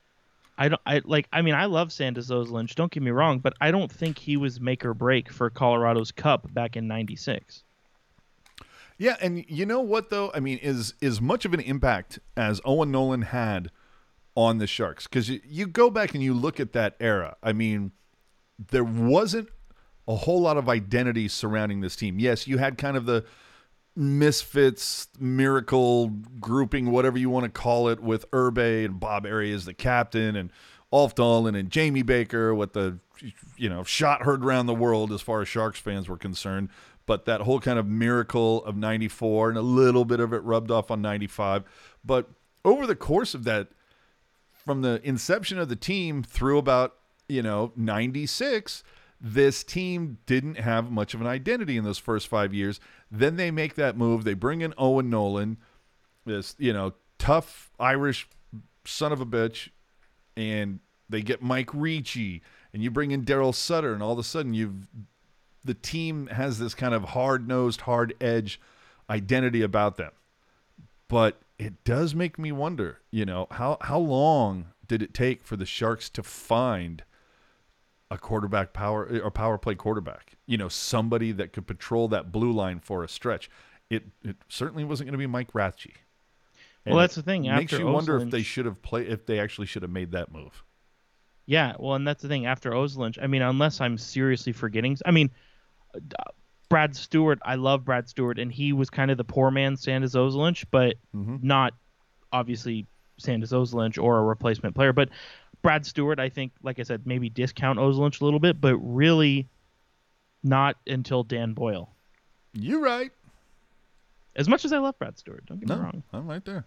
I don't. I like. I mean, I love Sanders Lynch. Don't get me wrong, but I don't think he was make or break for Colorado's Cup back in '96.
Yeah, and you know what though? I mean, is as much of an impact as Owen Nolan had on the Sharks because you, you go back and you look at that era. I mean, there wasn't a whole lot of identity surrounding this team. Yes, you had kind of the misfits, miracle grouping, whatever you want to call it, with Irbe and Bob Errey as the captain, and Ulf Dahlen and Jamie Baker with the you know shot heard around the world as far as Sharks fans were concerned. But that whole kind of miracle of '94 and a little bit of it rubbed off on '95. But over the course of that, from the inception of the team through about you know 96 this team didn't have much of an identity in those first five years. Then they make that move. They bring in owen nolan this you know tough irish son of a bitch and they get mike ricci and you bring in daryl sutter and all of a sudden you've the team has this kind of hard-nosed hard edge identity about them. But it does make me wonder, you know, how how long did it take for the Sharks to find a quarterback power or power play quarterback? You know, somebody that could patrol that blue line for a stretch. It it certainly wasn't going to be Mike Ratchey.
Well, that's the thing,
Makes
after
you wonder if they should have played if they actually should have made that move.
Yeah, well, and that's the thing. After Ozolinsh, I mean, unless I'm seriously forgetting, I mean, Brad Stuart, I love Brad Stuart, and he was kind of the poor man Sandis Ozolinsh, but
Mhm.
not obviously Sandis Ozolinsh or a replacement player. But Brad Stuart, I think, like I said, maybe discount Ozolinsh a little bit, but really not until Dan Boyle.
You're right.
As much as I love Brad Stuart, don't get
No,
me wrong.
I'm right there.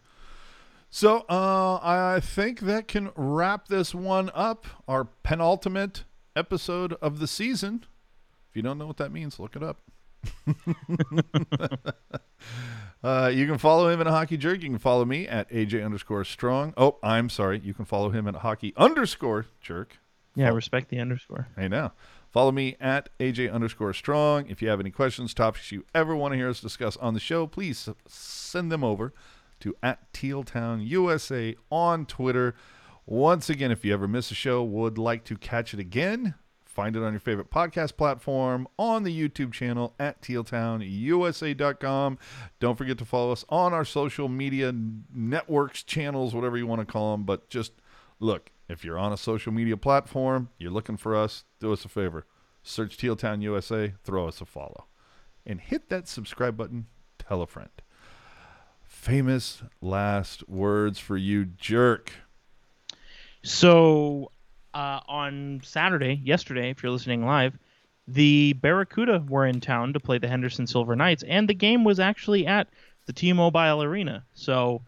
So uh, I think that can wrap this one up. Our penultimate episode of the season. If you don't know what that means, look it up. uh, you can follow him at A Hockey Jerk. You can follow me at AJ underscore strong. Oh, I'm sorry. You can follow him at Hockey underscore jerk.
Yeah, respect the underscore.
Hey now. Follow me at AJ underscore strong. If you have any questions, topics you ever want to hear us discuss on the show, please send them over to at Tealtown USA on Twitter. Once again, if you ever miss a show, would like to catch it again, find it on your favorite podcast platform, on the YouTube channel at tealtownusa.com. Don't forget to follow us on our social media networks, channels, whatever you want to call them. But just look, if you're on a social media platform, you're looking for us, do us a favor. Search Tealtown USA, throw us a follow. And hit that subscribe button, tell a friend. Famous last words for you, jerk.
So uh, on Saturday, yesterday, if you're listening live, the Barracuda were in town to play the Henderson Silver Knights, and the game was actually at the T-Mobile Arena. So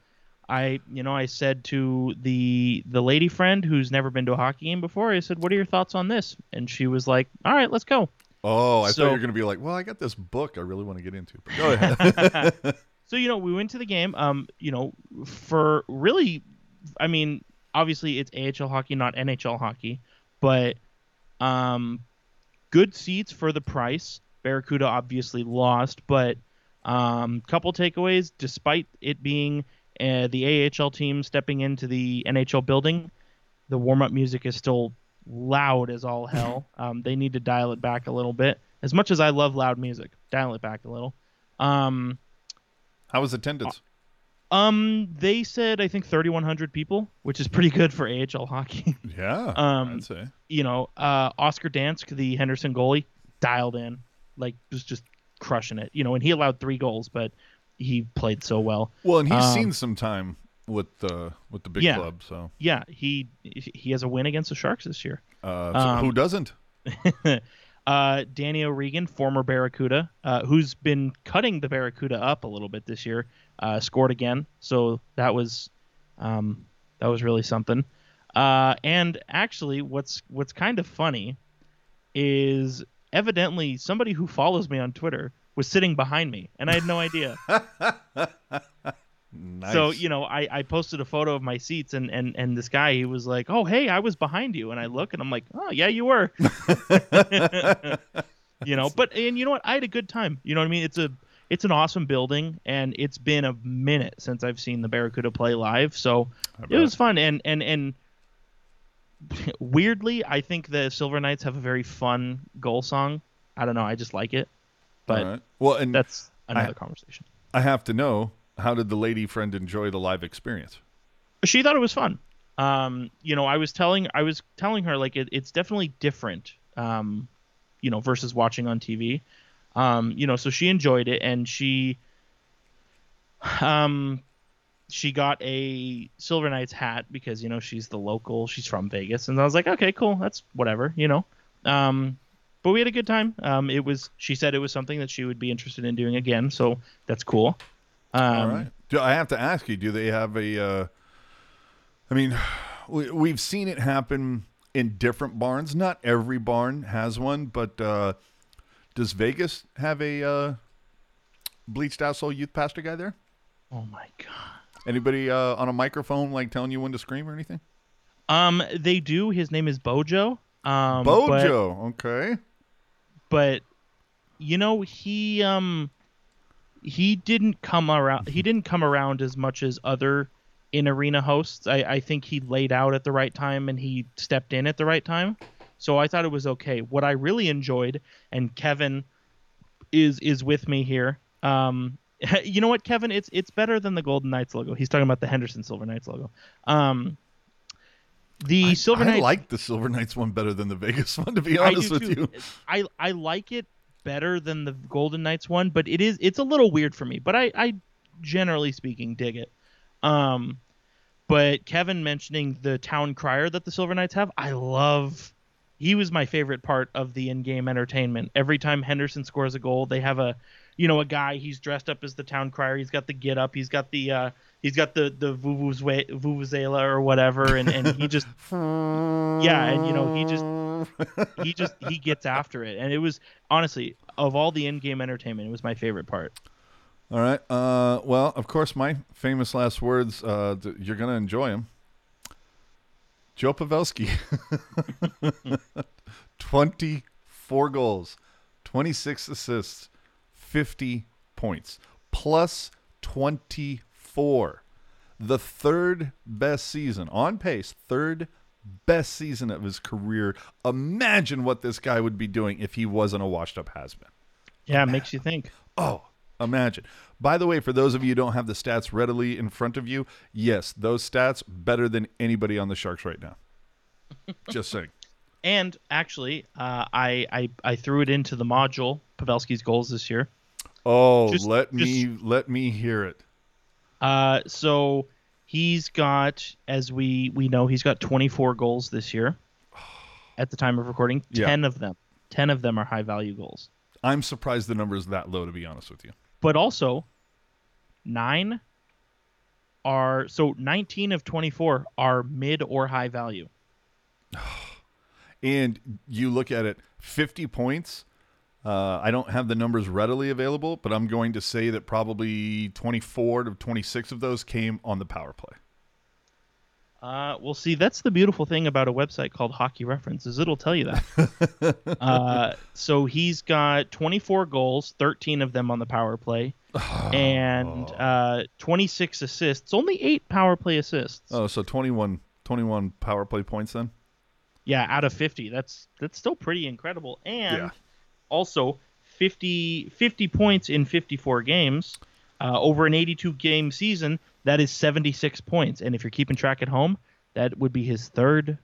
I, you know, I said to the the lady friend who's never been to a hockey game before, I said, "What are your thoughts on this?" And she was like, "All right, let's go."
Oh, I
So-
thought you were going to be like, well, I got this book I really want to get into. But go ahead.
So you know, we went to the game. Um, you know, for really, I mean, obviously it's AHL hockey, not NHL hockey, but um, good seats for the price. Barracuda obviously lost, but um, couple takeaways. Despite it being uh, the AHL team stepping into the NHL building, the warm up music is still loud as all hell. um, they need to dial it back a little bit. As much as I love loud music, dial it back a little. Um,
How was attendance?
Um, they said I think 3,100 people, which is pretty good for AHL hockey.
Yeah,
um,
I'd say.
you know, uh, Oscar Dansk, the Henderson goalie, dialed in, like was just crushing it. You know, and he allowed three goals, but he played so well.
Well, and he's
um,
seen some time with the with the big
Yeah.
club, so,
Yeah, he he has a win against the Sharks this year.
uh, so
Um,
who doesn't?
uh, Danny O'Regan, former Barracuda, uh, who's been cutting the Barracuda up a little bit this year, uh, scored again. So that was um, that was really something. Uh, and actually, what's what's kind of funny is evidently somebody who follows me on Twitter was sitting behind me, and I had no idea.
Nice.
So you know, I, I posted a photo of my seats, and, and and this guy he was like, "Oh hey, I was behind you," and I look, and I'm like, "Oh yeah, you were." you know, but and you know what? I had a good time. You know what I mean? It's a it's an awesome building, and it's been a minute since I've seen the Barracuda play live, so it was fun. And and and weirdly, I think the Silver Knights have a very fun goal song. I don't know, I just like it, but
right. Well, and
that's another
I-
conversation.
I have to know how did the lady friend enjoy the live experience?
she thought it was fun. Um, you know, I was telling I was telling her like it, it's definitely different. Um, you know, versus watching on TV. Um, you know, so she enjoyed it and she um she got a Silver Knights hat because you know she's the local, she's from Vegas, and I was like, okay, cool, that's whatever, you know. Um, but we had a good time. Um, it was she said it was something that she would be interested in doing again, so that's cool. Um,
All right. Do I have to ask you? Do they have a? Uh, I mean, we, we've seen it happen in different barns. Not every barn has one, but uh, does Vegas have a uh, bleached asshole youth pastor guy there?
Oh my god.
Anybody uh, on a microphone like telling you when to scream or anything?
Um, they do. His name is Bojo. Um, but-
Bojo. okay.
but you know he um he didn't come around he didn't come around as much as other in arena hosts. I, I think he laid out at the right time and he stepped in at the right time. So i thought it was okay. What i really enjoyed and kevin is is with me here um you know what kevin? It's it's better than the golden knights logo. He's talking about the henderson silver knights logo. Um the
I,
silver
I
knights
like the Silver Knights one better than the Vegas one, to be honest with
too.
you.
I I like it better than the Golden Knights one, but it is it's a little weird for me. But I, I generally speaking dig it. Um, but Kevin mentioning the town crier that the Silver Knights have, I love. He was my favorite part of the in-game entertainment. Every time Henderson scores a goal, they have a, you know, a guy. He's dressed up as the town crier. He's got the get up. He's got the, uh, he's got the the vuvuzela vuvuzela or whatever, and and he just, yeah, and you know he just he just he gets after it, and it was honestly of all the in-game entertainment, it was my favorite part.
All right. Uh, well, of course, my famous last words. Uh, you're gonna enjoy them. Joe Pavelski, twenty-four goals, twenty-six assists, fifty points, plus twenty-four. The third best season on pace, third best season of his career. Imagine what this guy would be doing if he wasn't a washed-up has-been.
Yeah, it makes you think.
Oh, imagine. By the way, for those of you who don't have the stats readily in front of you, yes, those stats better than anybody on the Sharks right now. Just saying.
And actually, uh, I, I I threw it into the module Pavelski's goals this year.
Oh,
Just-
let me let me hear it.
Uh, so he's got, as we we know, he's got 24 goals this year. At the time of recording,
Yeah.
10 of them, 10 of them are high value goals.
I'm surprised the number is that low to be honest with you.
But also, nine are so 19 of 24 are mid or high value.
And you look at it, 50 points. Uh, I don't have the numbers readily available, but I'm going to say that probably 24 to 26 of those came on the power play.
Uh, well, see, that's the beautiful thing about a website called Hockey Reference is it'll tell you that. uh, so he's got 24 goals, 13 of them on the power play, and uh, 26 assists. Only eight power play assists.
Oh, so 21, 21 power play points then?
Yeah, out of 50. That's that's still pretty incredible. And
Yeah.
Also 50 50 points in 54 games uh, over an 82 game season. That is 76 points. And if you're keeping track at home, that would be his third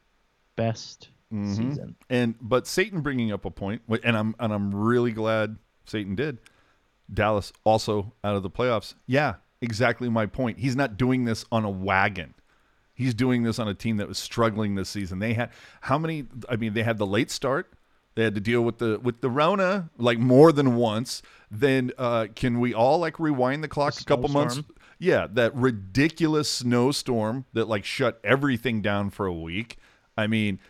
best season.
And but Satan bringing up a and I'm and I'm really glad Satan did. Dallas also out of the playoffs. Yeah, exactly my point. He's not doing this on a wagon. He's doing this on a team that was struggling this season. They had how many? I mean, they had the late start. They had to deal with the with the Rona like more than once. Then uh, can we all like rewind the clock
The
a couple months? Yeah, that ridiculous snowstorm that like shut everything down for a week. I mean,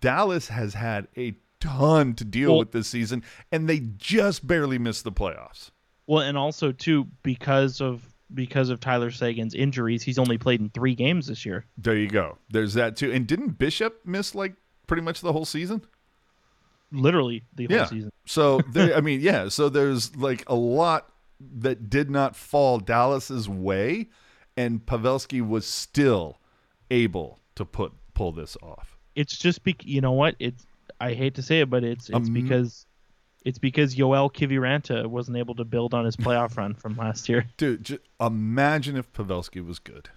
Dallas has had a ton to deal
Well-
with this season, and they just barely missed the playoffs.
Well, and also too because of because of Tyler Seguin's injuries, he's only played in three games this year.
There you go. There's that too. And didn't Bishop miss like pretty much the whole season?
Literally the whole
yeah.
season.
So there, I mean, yeah. So there's like a lot that did not fall Dallas's way, and Pavelski was still able to put pull this off.
It's just be you know what? It's I hate to say it, but it's it's
Um,
because it's because Joel Kiviranta wasn't able to build on his playoff run from last year.
Dude, j- imagine if Pavelski was good.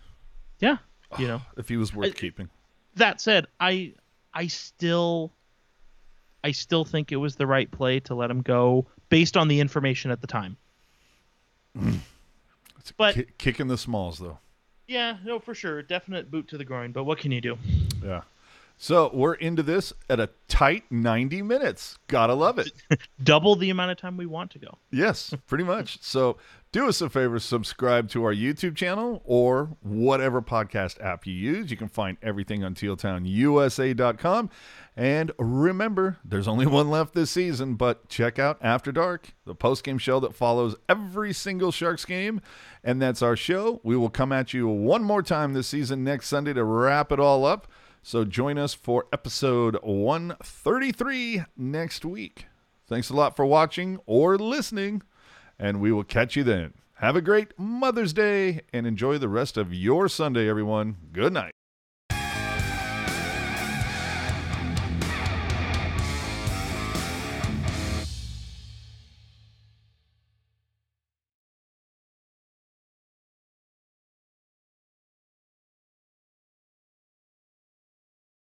Yeah. You know.
If he was worth
I-
keeping.
that said, I I still I still think it was the right play to let him go based on the information at the time.
It's a
but-
ki- kick in the smalls though.
Yeah, no, for sure, definite boot to the groin. But what can you do?
Yeah. So we're into this at a tight 90 minutes. Gotta love it.
Double the amount of time we want to go.
Yes, pretty much. So do us a favor, subscribe to our YouTube channel or whatever podcast app you use. You can find everything on tealtownusa.com. And remember, there's only one left this season, but check out After Dark, the post-game show that follows every single Sharks game. And that's our show. We will come at you one more time this season next Sunday to wrap it all up. So join us for episode 133 next week. Thanks a lot for watching or listening, and we will catch you then. Have a great Mother's Day and enjoy the rest of your Sunday, everyone. Good night.